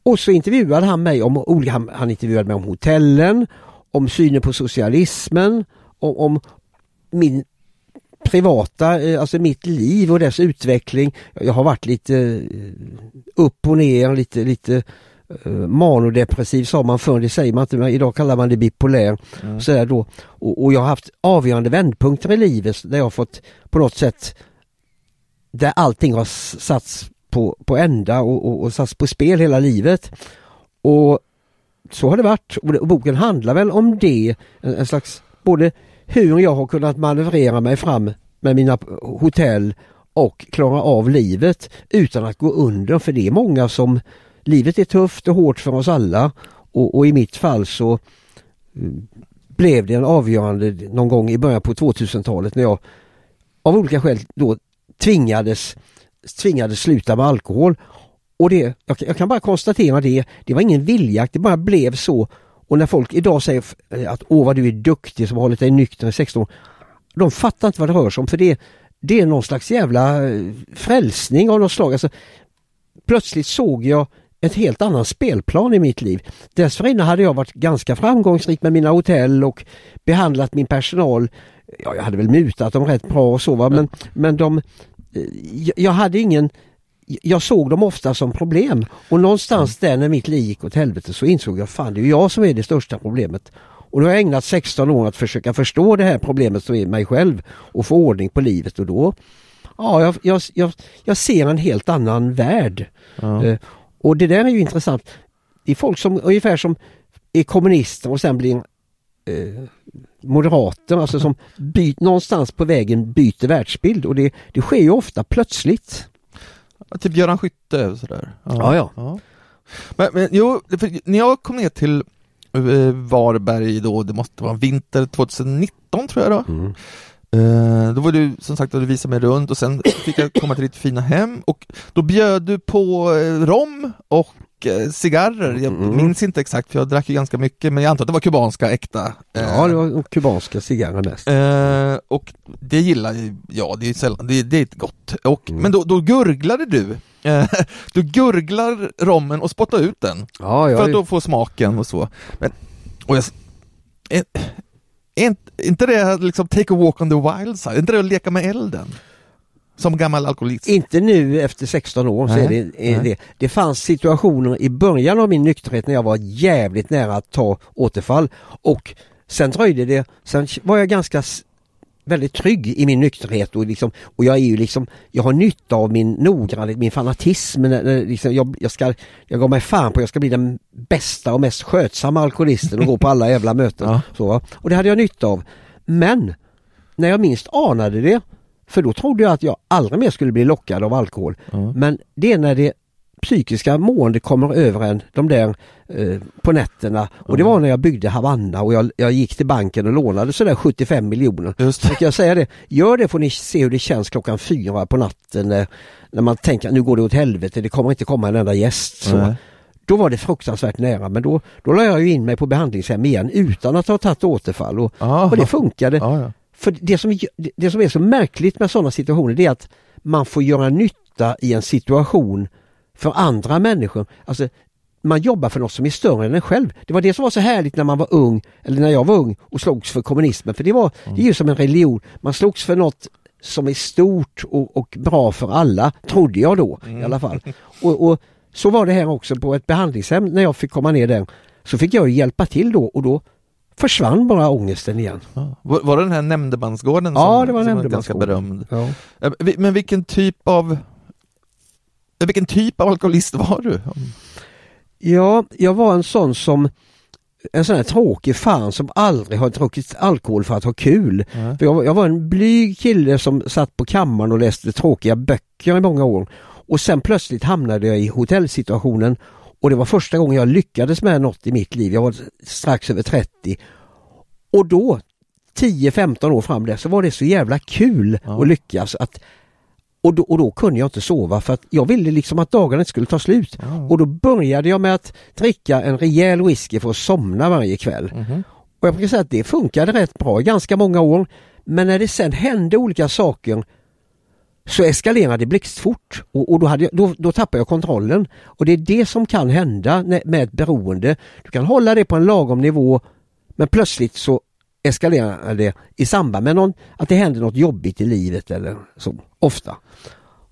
Och så intervjuade han mig om olika, han, han intervjuade mig om hotellen, om synen på socialismen, om, om min privata, eh, alltså mitt liv och dess utveckling. Jag har varit lite eh, upp och ner, lite, lite manodepressiv sa man förr, det säger man inte, men idag kallar man det bipolär. Mm. Så då. Och, och jag har haft avgörande vändpunkter i livet där jag fått på något sätt där allting har satts på, på ända och, och, och satts på spel hela livet. Och så har det varit och det- och boken handlar väl om det, en, en slags både hur jag har kunnat manövrera mig fram med mina hotell och klara av livet utan att gå under för det är många som livet är tufft och hårt för oss alla och, och i mitt fall så eh, blev det en avgörande någon gång i början på 2000-talet när jag av olika skäl då tvingades, tvingades sluta med alkohol. Och det, jag, jag kan bara konstatera det, det var ingen viljakt, det bara blev så. Och när folk idag säger eh, att åh vad du är duktig som har hållit dig nykter i 16 år. De fattar inte vad det rör sig om för det, det är någon slags jävla eh, frälsning av något slag. Alltså, plötsligt såg jag ett helt annan spelplan i mitt liv. Dessförinnan hade jag varit ganska framgångsrik med mina hotell och behandlat min personal. Ja, jag hade väl mutat dem rätt bra och så va? men, men de, eh, jag- hade ingen jag såg dem ofta som problem och någonstans där när mitt liv gick åt helvete så insåg jag fan det är jag som är det största problemet. Och då har jag ägnat 16 år att försöka förstå det här problemet som är mig själv och få ordning på livet och då Ja, jag, jag, jag, jag ser en helt annan värld. Ja. Och det där är ju intressant. Det är folk som ungefär som är kommunister och sen blir eh, moderater, alltså som byt, någonstans på vägen byter världsbild och det, det sker ju ofta plötsligt. Typ Göran Skytte sådär. Ja, ja. Men, men jo, när jag kom ner till eh, Varberg då, det måste vara vinter 2019 tror jag då. Mm. Eh, då var du som sagt, du visade mig runt och sen fick jag komma till ditt fina hem och då bjöd du på eh, rom och eh, cigarrer. Jag Mm. minns inte exakt för jag drack ju ganska mycket men jag antar att det var kubanska äkta. Eh, Ja, det var de kubanska cigarrer mest. Eh, och det gillar ju jag, det är sällan, det, det är gott. Och, Mm. Men då, då gurglade du. Eh, du gurglar rommen och spottar ut den Ja, för att jag, då få smaken och så. Men, och jag, s- är inte- det liksom take a walk on the wild side? Är inte det att leka med elden? Som gammal alkoholist? inte nu efter 16 år så är det, är det. Det fanns situationer i början av min nykterhet när jag var jävligt nära att ta återfall och sen dröjde det, sen var jag ganska väldigt trygg i min nykterhet och, liksom, och jag är ju liksom, jag har nytta av min noggrannhet, min fanatism. När, när, liksom, jag, jag, ska, jag går mig fan på, jag ska bli den bästa och mest skötsamma alkoholisten och gå på alla jävla möten. Ja. Så, och det hade jag nytta av. Men när jag minst anade det, för då trodde jag att jag aldrig mer skulle bli lockad av alkohol. Ja. Men det är när det psykiska mående kommer över en, de där eh, på nätterna. Och det var när jag byggde Havanna och jag, jag gick till banken och lånade sådär 75 miljoner. Just Så det. jag säga det, gör det får ni se hur det känns klockan fyra på natten när, när man tänker nu går det åt helvete, det kommer inte komma en enda gäst. Så. Nej. Då var det fruktansvärt nära men då, då la jag in mig på behandlingshem igen utan att ha tagit återfall och, och det funkade. Ja. För det som, det- det som är så märkligt med sådana situationer det är att man får göra nytta i en situation för andra människor. Alltså man jobbar för något som är större än en själv. Det var det som var så härligt när man var ung, eller när jag var ung och slogs för kommunismen. För det, var, det är ju som en religion, man slogs för något som är stort och, och bra för alla, trodde jag då i alla fall. Och, och så var det här också på ett behandlingshem när jag fick komma ner där. Så fick jag hjälpa till då och då försvann bara ångesten igen. Ja. Var, var det den här nämndemansgården Ja, som, det var som nämndemansgården. ganska berömd? Ja. Eh, Men vilken typ av vilken typ av alkoholist var du? Ja, jag var en sån som en sån här tråkig fan som aldrig har druckit alkohol för att ha kul. Ja. För jag, var- jag var en blyg kille som satt på kammaren och läste tråkiga böcker i många år. Och sen plötsligt hamnade jag i hotellsituationen och det var första gången jag lyckades med något i mitt liv. Jag var strax över 30. Och då, 10-15 år fram där, så var det så jävla kul Ja. att lyckas. Att, och, då, och då kunde jag inte sova för att jag ville liksom att dagarna inte skulle ta slut. Ja. Och då började jag med att dricka en rejäl whisky för att somna varje kväll. Mhm. Och jag brukar säga att det funkade rätt bra i ganska många år. Men när det sen hände olika saker så eskalerade det blixtfort och, och då, hade jag, då, då tappade jag kontrollen. Och det är det som kan hända med ett beroende. Du kan hålla det på en lagom nivå men plötsligt så eskalerar det i samband med någon, att det händer något jobbigt i livet eller så, ofta.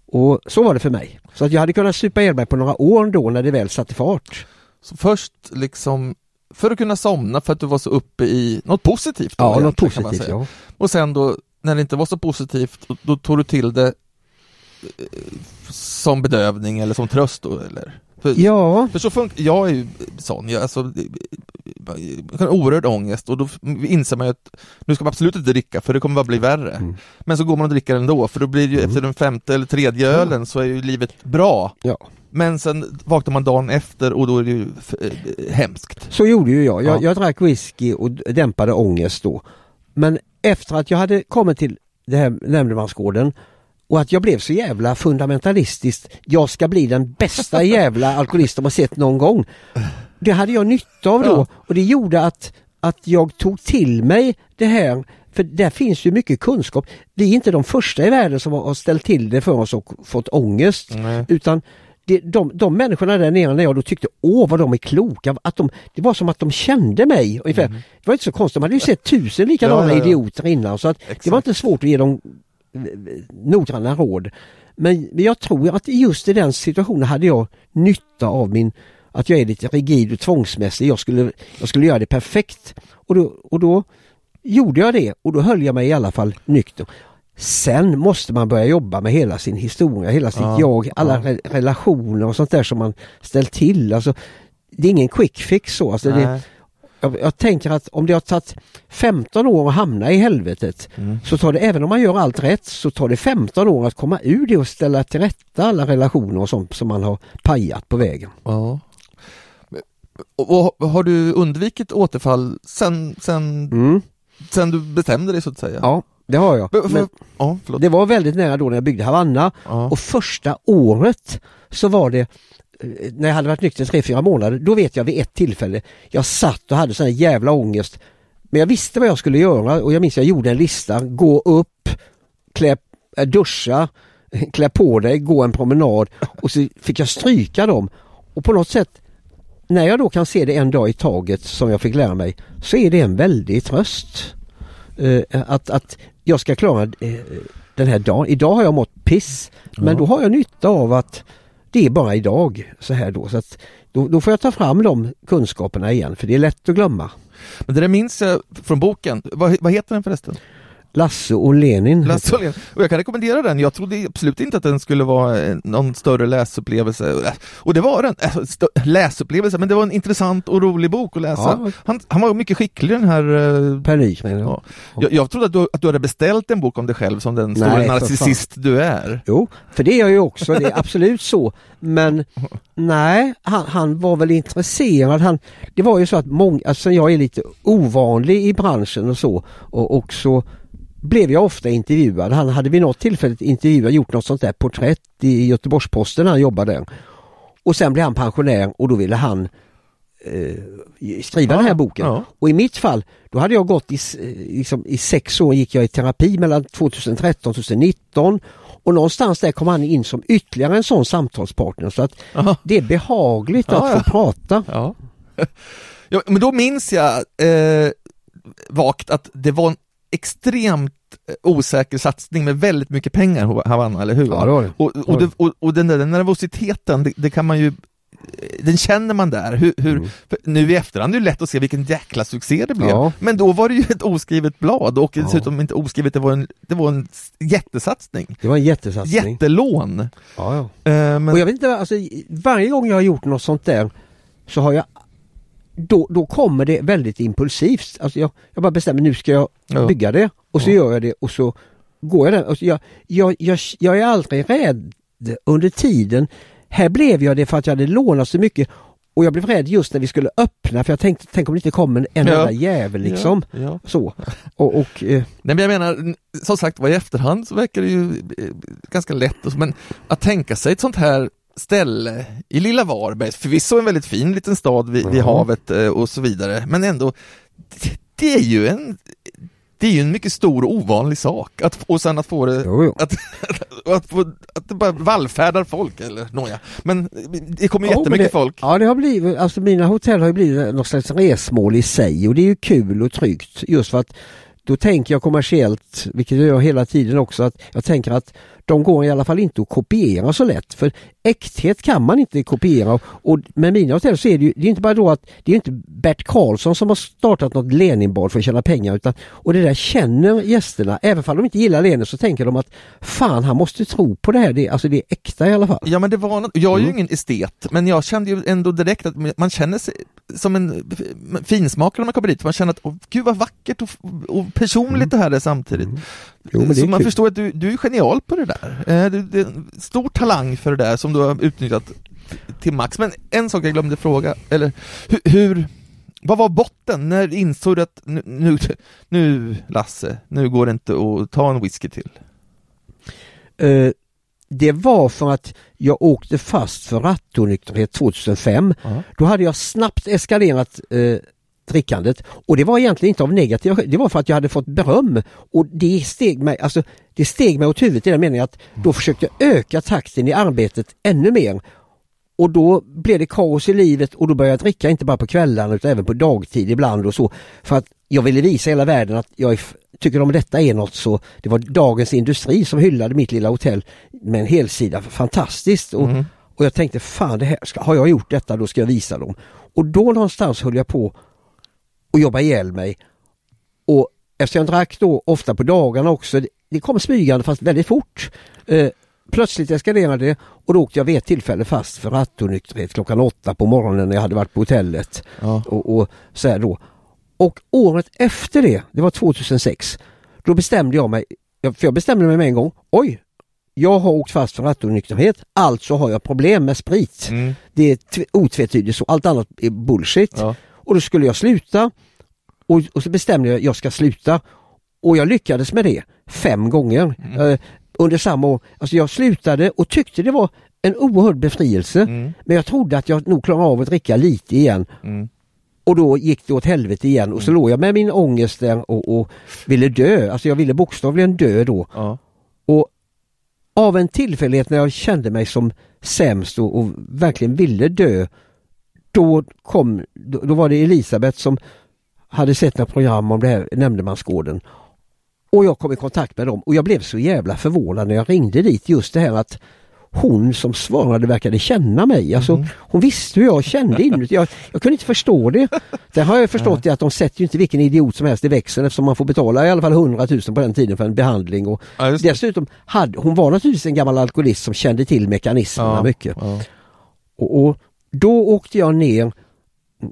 Och så var det för mig. Så att jag hade kunnat supa ihjäl mig på några år då när det väl satte fart. Så först liksom för att kunna somna för att du var så uppe i något positivt? Då, Ja, något positivt. Ja. Och sen då när det inte var så positivt, då, då tog du till det eh, som bedövning eller som tröst då eller? För, ja, för så funkar, jag är ju sån, jag, alltså, jag har oerhörd ångest och då inser man ju att nu ska man absolut inte dricka för det kommer bara bli värre. Mm. Men så går man och dricker ändå för då blir det ju Mm. efter den femte eller tredje ölen så är ju livet bra. ja. Men sen vaknar man dagen efter och då är det ju eh, hemskt. Så gjorde ju jag. Jag, Ja. jag drack whisky och dämpade ångest då. Men efter att jag hade kommit till det här nämndemansgården och att jag blev så jävla fundamentalistisk. Jag ska bli den bästa jävla alkoholist de har sett någon gång. Det hade jag nytta av då och det gjorde att, att jag tog till mig det här för där finns ju mycket kunskap. Vi är inte de första i världen som har ställt till det för oss och fått ångest. Nej. Utan det, de, de människorna där nere när jag då tyckte åh vad de är kloka, att de, det var som att de kände mig ungefär. Det var inte så konstigt, de hade ju sett tusen likadana Mm. Ja, ja, ja. idioter innan så att det var inte svårt att ge dem noggranna råd. Men jag tror att just i den situationen hade jag nytta av min att jag är lite rigid och tvångsmässig. Jag skulle, jag skulle göra det perfekt. Och då, och då gjorde jag det och då höll jag mig i alla fall nykter. Sen måste man börja jobba med hela sin historia, hela sitt Ja, jag, alla ja. re- relationer och sånt där som man ställt till. Alltså, det är ingen quick fix så. Alltså, det. Jag, jag tänker att om det har tagit 15 år att hamna i helvetet Mm. så tar det, även om man gör allt rätt, så tar det 15 år att komma ur det och ställa till rätta alla relationer och sånt som man har pajat på vägen. Ja. Och, och har du undvikit återfall sen, sen, Mm. sen du bestämde dig så att säga? Ja, det har jag. Men, ja, det var väldigt nära då när jag byggde Havanna Ja. och första året så var det när jag hade varit nykter tre, fyra månader, då vet jag vid ett tillfälle, jag satt och hade sån här jävla ångest. Men jag visste vad jag skulle göra och jag minns jag gjorde en lista, gå upp, klä, äh, duscha, klä på dig, gå en promenad och så fick jag stryka dem. Och på något sätt, när jag då kan se det en dag i taget som jag fick lära mig, så är det en väldig tröst. Eh, att, att jag ska klara eh, den här dagen. Idag har jag mått piss, men då har jag nytta av att det är bara idag så här då. Så att då, då får jag ta fram de kunskaperna igen för det är lätt att glömma. Men det där minns jag från boken. Vad, vad heter den förresten? Lasse och Lenin. Lasse och Lenin. Och jag kan rekommendera den. Jag trodde absolut inte att den skulle vara eh, någon större läsupplevelse. Och det var den. Stö- Läsupplevelse, men det var en intressant och rolig bok att läsa. Ja. Han, han var mycket skicklig den här eh, Per Nykman. Ja. Ja. Jag, jag trodde att du, att du hade beställt en bok om dig själv som den stora narcissist du är. Jo, för det är jag ju också, det är absolut så. Men nej, han, han var väl intresserad. Han, det var ju så att många, alltså jag är lite ovanlig i branschen och så och, och så blev jag ofta intervjuad. Han hade vid något tillfälle intervjuat, gjort något sånt där porträtt i Göteborgs-Posten när han jobbade. Och sen blev han pensionär och då ville han eh, skriva Ja, den här boken. ja. Och i mitt fall, då hade jag gått i, liksom, i sex år gick jag i terapi mellan 2013 och 2019 och någonstans där kom han in som ytterligare en sån samtalspartner så att Aha. det är behagligt Ja, att få prata. Ja. ja, men då minns jag eh, vagt att det var en extremt eh, osäker satsning med väldigt mycket pengar, Hav- Havanna, eller hur? Ja, det var det. Och, och, det, och, och den där nervositeten, det, det kan man ju den känner man där. Hur, hur, Mm. Nu i efterhand är det lätt att se vilken jäkla succé det blev. Ja. Men då var det ju ett oskrivet blad och Ja. dessutom inte oskrivet, det var en, det var en jättesatsning. Det var en jättesatsning. Jättelån. Ja, ja. Eh, men, Och jag vet inte, alltså, varje gång jag har gjort något sånt där så har jag då, då kommer det väldigt impulsivt. Alltså jag, jag bara bestämmer nu ska jag Ja. bygga det och så Ja. gör jag det och så går jag där. Alltså jag, jag, jag, jag är aldrig rädd under tiden. Här blev jag det för att jag hade lånat så mycket och jag blev rädd just när vi skulle öppna för jag tänkte, tänk om det inte kommer en Ja. enda jävel liksom. Ja, ja. Så. Och, och eh, Nej men jag menar, som sagt var i efterhand så verkar det ju eh, ganska lätt, men att tänka sig ett sånt här ställe i lilla Varberg, förvisso en väldigt fin liten stad vid, vid havet eh, och så vidare, men ändå, det, det är ju en det är ju en mycket stor och ovanlig sak, att, och sen att få det jo, jo. att, att, få, att det bara vallfärdar folk, eller nåja. Men det kommer ju men jättemycket det, folk. Ja det har blivit, alltså mina hotell har ju blivit något slags resmål i sig och det är ju kul och tryggt just för att då tänker jag kommersiellt, vilket jag gör hela tiden också, att jag tänker att de går i alla fall inte att kopiera så lätt. För äkthet kan man inte kopiera och med mina hotell så är det ju det är inte bara då att det är inte Bert Karlsson som har startat något Leninbad för att tjäna pengar utan och det där känner gästerna. Även om de inte gillar Lenin så tänker de att fan han måste tro på det här. Det, alltså det är äkta i alla fall. Ja men det var något, jag är ju Mm. ingen estet, men jag kände ju ändå direkt att man känner sig som en finsmakare när man kommer dit, man känner att åh, gud vad vackert och, och personligt det här är samtidigt. Mm. Jo, men det Så man kul. förstår att du, du är genial på det där. Eh, Du, det är en stor talang för det där som du har utnyttjat till max. Men en sak jag glömde fråga, eller hur, hur vad var botten? När insåg du att nu, nu, nu Lasse, nu går det inte att ta en whisky till? Eh, det var för att jag åkte fast för rattonykterhet 2005. Då hade jag snabbt eskalerat eh, drickandet och det var egentligen inte av negativa skäl, det var för att jag hade fått beröm och det steg mig, alltså, det steg mig åt huvudet i den meningen att då försökte jag öka takten i arbetet ännu mer och då blev det kaos i livet och då började jag dricka inte bara på kvällarna utan även på dagtid ibland och så. För att jag ville visa hela världen att jag tycker om detta är något så det var Dagens Industri som hyllade mitt lilla hotell med en helsida. Fantastiskt! Och, Mhm. och jag tänkte fan, det här ska, har jag gjort detta då ska jag visa dem. Och då någonstans höll jag på att jobba ihjäl mig. Och eftersom jag drack då ofta på dagarna också, det, kom smygande fast väldigt fort. Eh, plötsligt eskalerade det och då åkte jag vid ett tillfälle fast för rattonykterhet klockan åtta på morgonen när jag hade varit på hotellet. Ja. Och, och så här då. Och året efter det, det var 2006, då bestämde jag mig, för jag bestämde mig med en gång, oj, jag har åkt fast för rattonykterhet, alltså har jag problem med sprit. Mm. Det är tv- otvetydigt så, allt annat är bullshit. Ja. Och då skulle jag sluta och, och så bestämde jag att jag ska sluta. Och jag lyckades med det fem gånger Mm. eh, under samma år. Alltså jag slutade och tyckte det var en oerhörd befrielse. Mm. Men jag trodde att jag nog klarar av att dricka lite igen. Mm. Och då gick det åt helvete igen och så låg jag med min ångest där och, och ville dö. Alltså jag ville bokstavligen dö då. Ja. Och av en tillfällighet när jag kände mig som sämst och, och verkligen ville dö, då kom, då, då var det Elisabeth som hade sett några program om det här nämndemansgården. Och jag kom i kontakt med dem och jag blev så jävla förvånad när jag ringde dit just det här att hon som svarade verkade känna mig. Alltså, Mhm. Hon visste hur jag kände inuti. Jag, jag kunde inte förstå det. Det har jag förstått det att de sätter ju inte vilken idiot som helst i växeln eftersom man får betala i alla fall 100 000 på den tiden för en behandling. Och Ja, dessutom hade hon var naturligtvis en gammal alkoholist som kände till mekanismerna Ja, mycket. ja. Och, och då åkte jag ner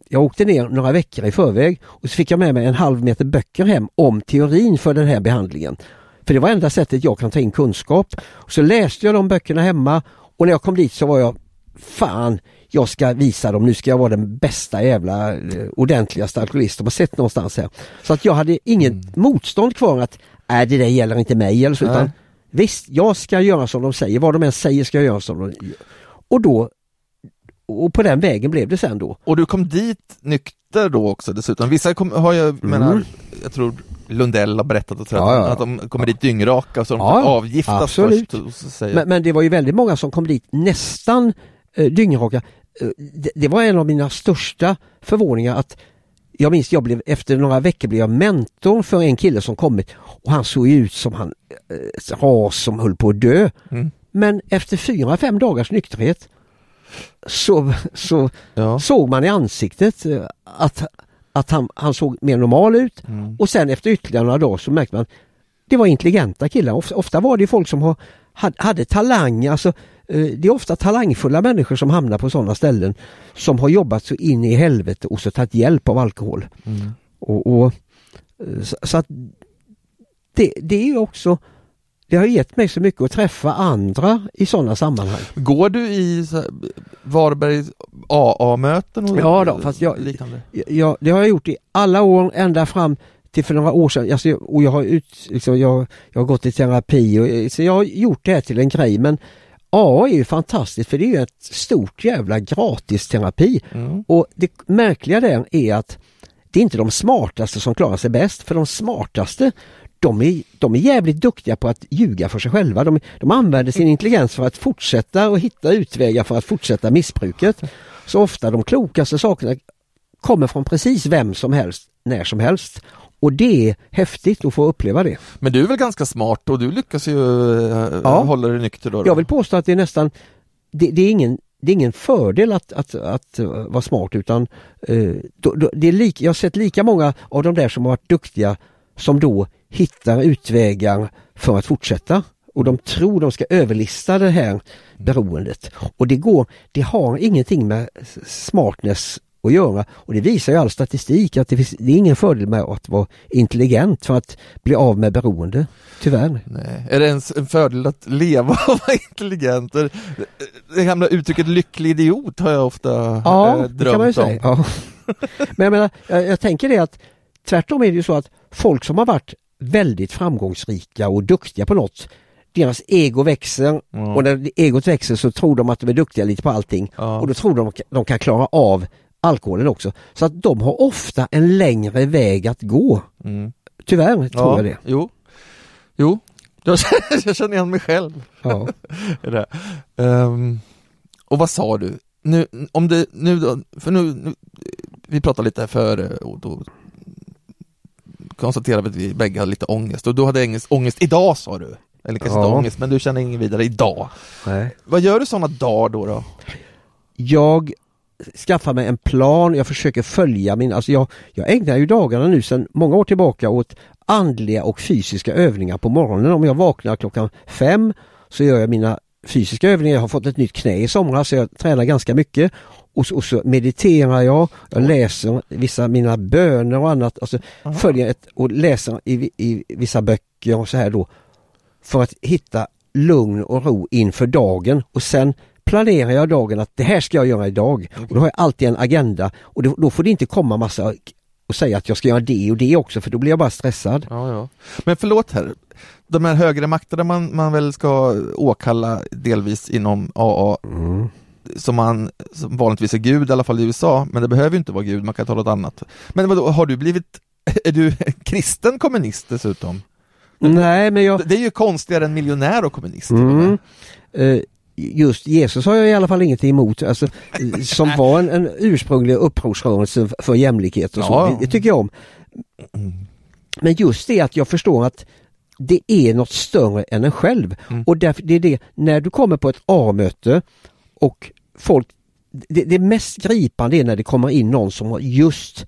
jag åkte ner några veckor i förväg och så fick jag med mig en halv meter böcker hem om teorin för den här behandlingen. För det var enda sättet jag kan ta in kunskap. Så läste jag de böckerna hemma och när jag kom dit så var jag Fan, jag ska visa dem, nu ska jag vara den bästa jävla eh, ordentligaste alkoholist de har sett någonstans här. Så att jag hade inget motstånd kvar att äh, det där gäller inte mig eller så, Nej. utan visst, jag ska göra som de säger, vad de än säger ska jag göra som de gör. Och då och på den vägen blev det sen då. Och du kom dit nykter då också dessutom. Vissa kom, har jag, menar, jag tror Lundell har berättat och sådär, Mm. Ja, ja. att de kommer dit dyngraka så de Ja, avgiftas absolut. först. Och så säger, Men, men det var ju väldigt många som kom dit nästan eh, dyngraka. Eh, det, det var en av mina största förvåningar att jag minns jag blev, efter några veckor blev jag mentor för en kille som kommit och han såg ut som han eh, ras som höll på att dö. Mm. Men efter fyra, fem dagars nykterhet så, så ja. såg man i ansiktet eh, att, att han, han såg mer normal ut Mm. och sen efter ytterligare några dagar så märkte man det var intelligenta killar. Ofta, ofta var det folk som har, hade, hade talang, alltså eh, det är ofta talangfulla människor som hamnar på sådana ställen som har jobbat så in i helvete och så tagit hjälp av alkohol. Mm. Och, och, eh, så, så att det, det är ju också det har gett mig så mycket att träffa andra i sådana sammanhang. Går du i Varbergs AA-möten? och Ja då, fast jag- liknande? Ja, det har jag gjort i alla år ända fram till för några år sedan. Alltså, jag- och jag har, ut, liksom, jag, jag har gått i terapi och så jag har gjort det här till en grej men AA är ju fantastiskt för det är ju ett stort jävla gratisterapi. Mm. Och det märkliga där är att det är inte de smartaste som klarar sig bäst för de smartaste de är, de är jävligt duktiga på att ljuga för sig själva. De, de använder sin intelligens för att fortsätta och hitta utvägar för att fortsätta missbruket. Så ofta de klokaste sakerna kommer från precis vem som helst, när som helst. Och det är häftigt att få uppleva det. Men du är väl ganska smart och du lyckas ju eh, Ja. hålla dig nykter då? då? Jag vill påstå att det är nästan, det, det är ingen det är ingen fördel att, att, att uh, vara smart utan eh, då, då, det är lik, jag har sett lika många av de där som har varit duktiga som då hittar utvägar för att fortsätta. Och de tror de ska överlista det här beroendet. Och det går, det har ingenting med smartness att göra. Och det visar ju all statistik att det, finns, det är ingen fördel med att vara intelligent för att bli av med beroende. Tyvärr. Nej. Är det ens en fördel att leva och vara intelligent? Det, gamla uttrycket lycklig idiot har jag ofta Ja, eh, det kan man ju drömt om. säga. Ja. Men jag, menar, jag, jag tänker det att tvärtom är det ju så att folk som har varit väldigt framgångsrika och duktiga på något deras ego växer Ja. och när egot växer så tror de att de är duktiga lite på allting Ja. och då tror de att de kan klara av alkoholen också. Så att de har ofta en längre väg att gå. Mm. Tyvärr tror ja. jag det. Jo, jo. Jag känner, jag känner igen mig själv Ja. det. Ehm, och vad sa du? Nu, om det, nu då, för nu, nu vi pratade lite före och då konstaterade att vi bägge hade lite ångest och du hade ångest, ångest idag sa du. Eller kanske inte Ja. ångest, men du känner ingen vidare idag. Nej. Vad gör du sådana dagar då? då? Jag skaffar mig en plan, jag försöker följa min, alltså jag, jag ägnar ju dagarna nu sedan många år tillbaka åt andliga och fysiska övningar på morgonen. Om jag vaknar klockan fem så gör jag mina fysiska övningar. Jag har fått ett nytt knä i somras så jag tränar ganska mycket. Och så, och så mediterar jag, jag läser vissa mina böner och annat. Alltså Aha. följer ett, och läser i, i vissa böcker och så här då. För att hitta lugn och ro inför dagen och sen planerar jag dagen att det här ska jag göra idag. Och då har jag alltid en agenda och då, då får det inte komma massa och säga att jag ska göra det och det också för då blir jag bara stressad. Ja, ja. Men förlåt här, de här högre makterna man, man väl ska åkalla delvis inom AA Mm. Som man som vanligtvis är Gud, i alla fall i USA, men det behöver inte vara Gud, man kan tala något annat. Men vadå, har du blivit, är du en kristen kommunist dessutom? Nej men jag, Det är ju konstigare än miljonär och kommunist. Mm. Eh, just Jesus har jag i alla fall ingenting emot, alltså, eh, som var en, en ursprunglig upprorsrörelse för jämlikhet och så. Ja. Det, det tycker jag om. Men just det att jag förstår att det är något större än en själv. Mm. Och därför, det är det, när du kommer på ett A-möte och folk, det, det mest gripande är när det kommer in någon som har just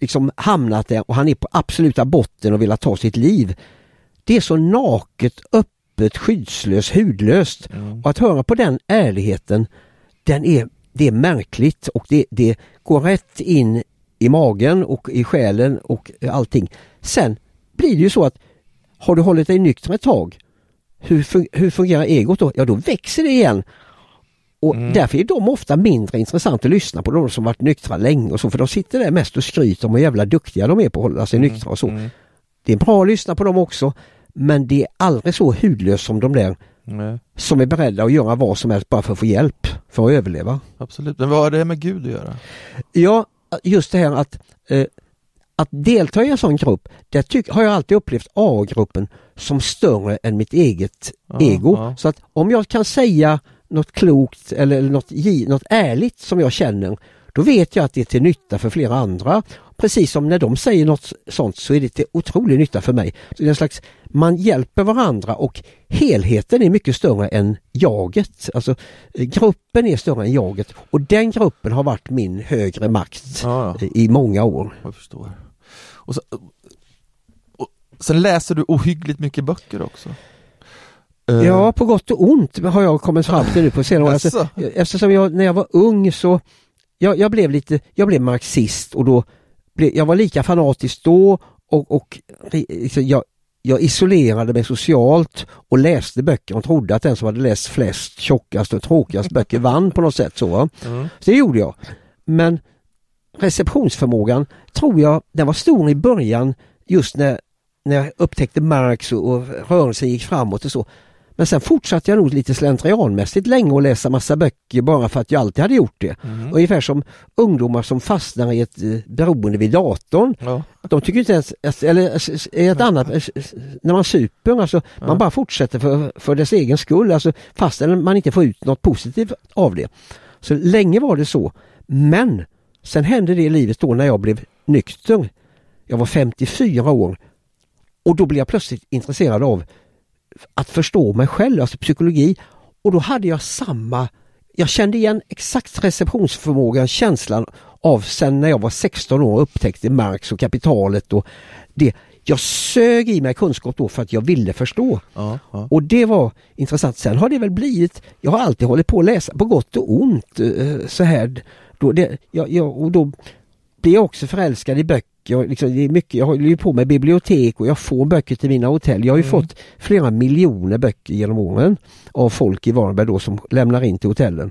liksom hamnat där och han är på absoluta botten och vill ta sitt liv. Det är så naket, öppet, skyddslöst, hudlöst. Mm. Och att höra på den ärligheten, den är, det är märkligt och det, det går rätt in i magen och i själen och allting. Sen blir det ju så att har du hållit dig nykter ett tag, hur, fun- hur fungerar egot då? Ja, då växer det igen. Och Mm. därför är de ofta mindre intressanta att lyssna på, de som varit nyktra länge och så, för de sitter där mest och skryter om hur jävla duktiga de är på att hålla sig nyktra och så. Mm. Det är bra att lyssna på dem också, men det är aldrig så hudlöst som de där som är beredda att göra vad som helst bara för att få hjälp, för att överleva. absolut. Men vad har det med Gud att göra? Ja, just det här att, eh, att delta i en sån grupp, det tyck, har jag alltid upplevt A-gruppen som större än mitt eget Ja, ego. ja. Så att om jag kan säga något klokt eller eller något, något ärligt som jag känner, då vet jag att det är till nytta för flera andra. Precis som när de säger något sånt så är det till otrolig nytta för mig. Så det är slags, man hjälper varandra och helheten är mycket större än jaget. Alltså eh, gruppen är större än jaget och den gruppen har varit min högre makt Ja, ja. i många år. Jag förstår. Och, så, och sen läser du ohyggligt mycket böcker också. Eh, Ja, på gott och ont har jag kommit fram till nu på senare år. Alltså, eftersom jag när jag var ung så jag, jag blev lite, jag blev marxist och då blev, jag var lika fanatisk då och, och liksom, jag, jag isolerade mig socialt och läste böcker och trodde att den som hade läst flest, tjockast och tråkigast böcker vann på något sätt. Så? Mm. så det gjorde jag. Men receptionsförmågan tror jag, den var stor i början just när, när jag upptäckte Marx och, och rörelsen gick framåt och så. Men sen fortsatte jag nog lite slentrianmässigt länge att läsa massa böcker bara för att jag alltid hade gjort det. Mm. Ungefär som ungdomar som fastnar i ett eh, beroende vid datorn. Ja. De tycker inte ens, eller ett annat, när man super, alltså Ja. man bara fortsätter för, för dess egen skull, alltså fastän man inte får ut något positivt av det. Så länge var det så. Men sen hände det i livet då när jag blev nykter. Jag var 54 år och då blev jag plötsligt intresserad av att förstå mig själv, alltså psykologi. Och då hade jag samma, jag kände igen exakt receptionsförmågan, känslan av sen när jag var 16 år och upptäckte Marx och kapitalet och det. Jag sög i mig kunskap då för att jag ville förstå. Ja, ja. Och det var intressant. Sen har det väl blivit, jag har alltid hållit på att läsa på gott och ont eh, så här. Då, det, jag, jag, och då blir jag också förälskad i böcker. Jag, liksom, det är mycket, jag håller ju på med bibliotek och jag får böcker till mina hotell. Jag har ju Mm. fått flera miljoner böcker genom åren av folk i Varberg då som lämnar in till hotellen.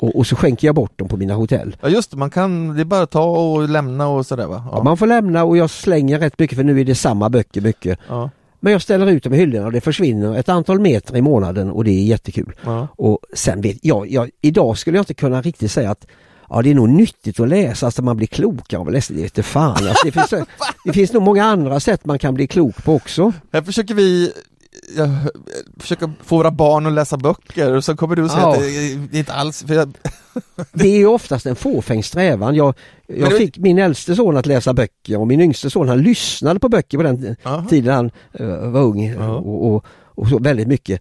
Och, och så skänker jag bort dem på mina hotell. ja just det, man kan, det är bara ta och lämna och sådär va? Ja. Man får lämna och jag slänger rätt mycket för nu är det samma böcker mycket. ja. Men jag ställer ut dem i hyllorna och det försvinner ett antal meter i månaden och det är jättekul. ja. Och sen vet jag, jag, idag skulle jag inte kunna riktigt säga att Ja det är nog nyttigt att läsa, alltså man blir klokare av att läsa, det vete fan. Alltså, det, finns, det finns nog många andra sätt man kan bli klok på också. Här försöker vi jag försöker få våra barn att läsa böcker och så kommer du och säger Ja. att det, det inte alls, jag, Det är ju oftast en fåfäng strävan. Jag, jag det- fick min äldste son att läsa böcker och min yngste son han lyssnade på böcker på den Aha. tiden han eh, var ung och, och, och så väldigt mycket.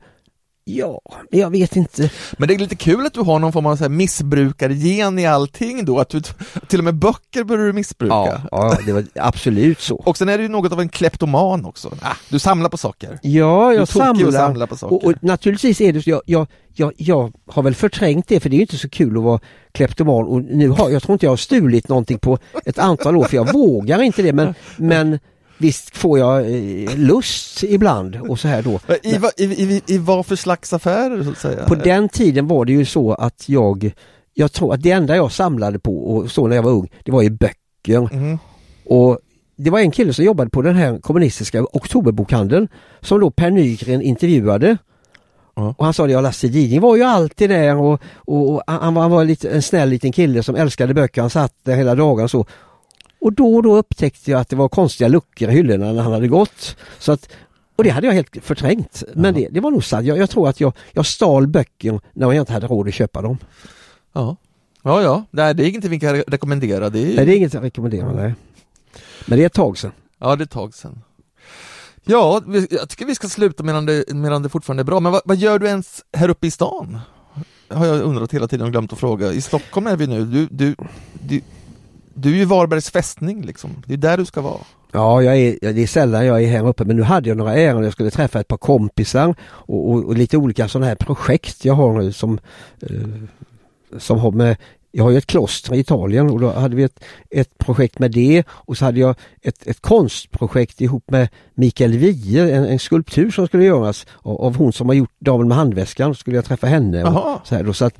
Ja, jag vet inte. Men det är lite kul att du har någon form av så här missbrukargen i allting då, att du till och med böcker börjar du missbruka. Ja, ja, det var absolut så. Och sen är du ju något av en kleptoman också. Ah, du samlar på saker. Ja, Du jag tokig och samlar. samlar på saker. Och, och naturligtvis är det så, jag, jag, jag, jag har väl förträngt det för det är ju inte så kul att vara kleptoman och nu har, jag tror inte jag har stulit någonting på ett antal år för jag vågar inte det men, men visst får jag eh, lust ibland och så här då. I, va- i, i, I vad för slags affärer så att säga? På den tiden var det ju så att jag, jag tror att det enda jag samlade på och så när jag var ung, det var ju böcker. Mhm. Och det var en kille som jobbade på den här kommunistiska oktoberbokhandeln som då Per Nygren intervjuade. Ja. Och han sa det, ja Lasse Diding var ju alltid där och, och, och han, var, han var lite, en snäll liten kille som älskade böcker, han satt där hela dagen och så. Och då och då upptäckte jag att det var konstiga luckor i hyllorna när han hade gått. Så att, och det hade jag helt förträngt. Men det, det var nog sant. Jag, jag tror att jag, jag stal böcker när jag inte hade råd att köpa dem. Ja, ja, ja. Nej, det är ingenting vi kan re- rekommendera. Det är, Nej, det är inget jag rekommenderar. Nej. Men det är ett tag sedan. Ja, det är ett tag sedan. Ja, jag tycker vi ska sluta medan det, medan det fortfarande är bra, men vad, vad gör du ens här uppe i stan? Har jag undrat hela tiden och glömt att fråga. I Stockholm är vi nu, du, du, du, du är ju Varbergs fästning liksom, det är där du ska vara. Ja, jag är, det är sällan jag är här uppe men nu hade jag några ärenden. Jag skulle träffa ett par kompisar och, och, och lite olika sådana här projekt jag har nu som, eh, som har med jag har ju ett kloster i Italien och då hade vi ett, ett projekt med det och så hade jag ett, ett konstprojekt ihop med Mikael Wiehe, en, en skulptur som skulle göras av, av hon som har gjort Damen med handväskan. skulle jag träffa henne. Och, så här då, så att,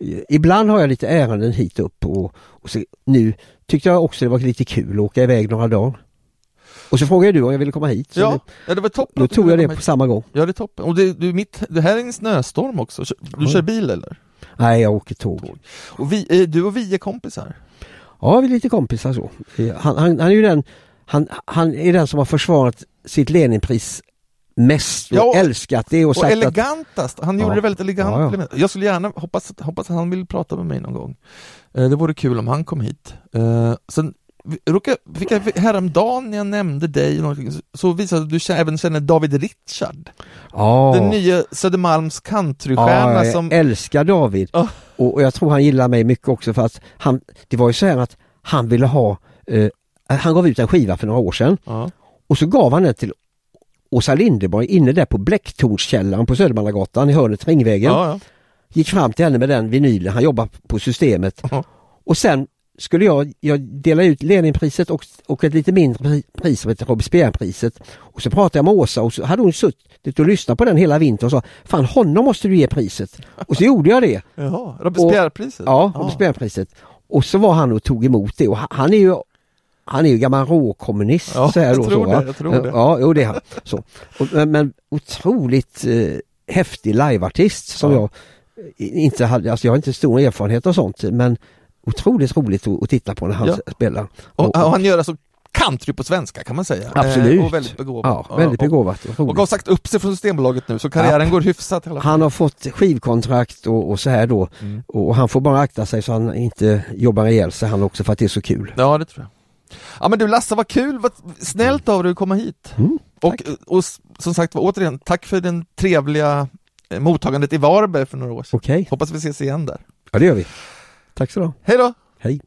eh, ibland har jag lite ärenden hit upp och, och så, nu tyckte jag också det var lite kul att åka iväg några dagar. Och så frågade du om jag ville komma hit. Ja, det, ja det var toppen. då tog jag det på hit. samma gång. Ja, det är toppen. Och det, du, mitt, det här är en snöstorm också, du Ja. kör bil eller? Nej, jag åker tåg. Tåg. Och vi, är du och vi är kompisar? Ja, vi är lite kompisar så. Eh, Han, han, han är ju den, han, han är den som har försvarat sitt Leninpris mest och Ja, och- älskat det och, sagt elegantast, han gjorde Ja. det väldigt elegant. Ja, Jag skulle gärna, hoppas, hoppas att han vill prata med mig någon gång. Eh, Det vore kul om han kom hit. Eh, Sen råkade, fick jag häromdagen när jag nämnde dig, så- visade att du även känner David Richard. ja, Den nya Södermalms countrystjärna ja, jag som... älskar David. Ja. Och, och jag tror han gillar mig mycket också för att han, det var ju så här att han ville ha, eh, han gav ut en skiva för några år sedan Ja. och så gav han den till Åsa Linderborg inne där på Blecktornskällaren på Södermannagatan i hörnet Ringvägen. Ja, ja. gick fram till henne med den vinylen, han jobbar på systemet. Ja. Och sen skulle jag, jag dela ut Leninpriset och, och ett lite mindre pri- pris som heter Robespierrepriset. Och så pratade jag med Åsa och så hade hon suttit och lyssnat på den hela vintern och sa Fan honom måste du ge priset. Och så gjorde jag det. Jaha, Robespierrepriset? Ja, Robespierrepriset. Och så var han och tog emot det och han är ju han är ju gammal råkommunist. Ja, så här jag då, tror så, va? det, jag tror det. Ja, jo, det är han. Så. Och, men, otroligt eh, häftig liveartist som Ja. jag eh, inte hade, alltså jag har inte stor erfarenhet av sånt men otroligt roligt att, att titta på när han Ja. spelar. Och, och han gör alltså country på svenska kan man säga. Absolut. Eh, Och väldigt begåvad. Ja, väldigt och, begåvat. och och, och har sagt upp sig från Systembolaget nu så karriären går hyfsat. Han har fått skivkontrakt och, och så här då Mm. och han får bara akta sig så han inte jobbar ihjäl sig han också för att det är så kul. Ja, det tror jag. Ja men du Lasse, vad kul, vad snällt av dig att komma hit. Mm, och, och som sagt var, återigen, tack för den trevliga eh, mottagandet i Varberg för några år sedan. Okej, Hoppas vi ses igen där. ja det gör vi. Tack så du. Hej då! Hej.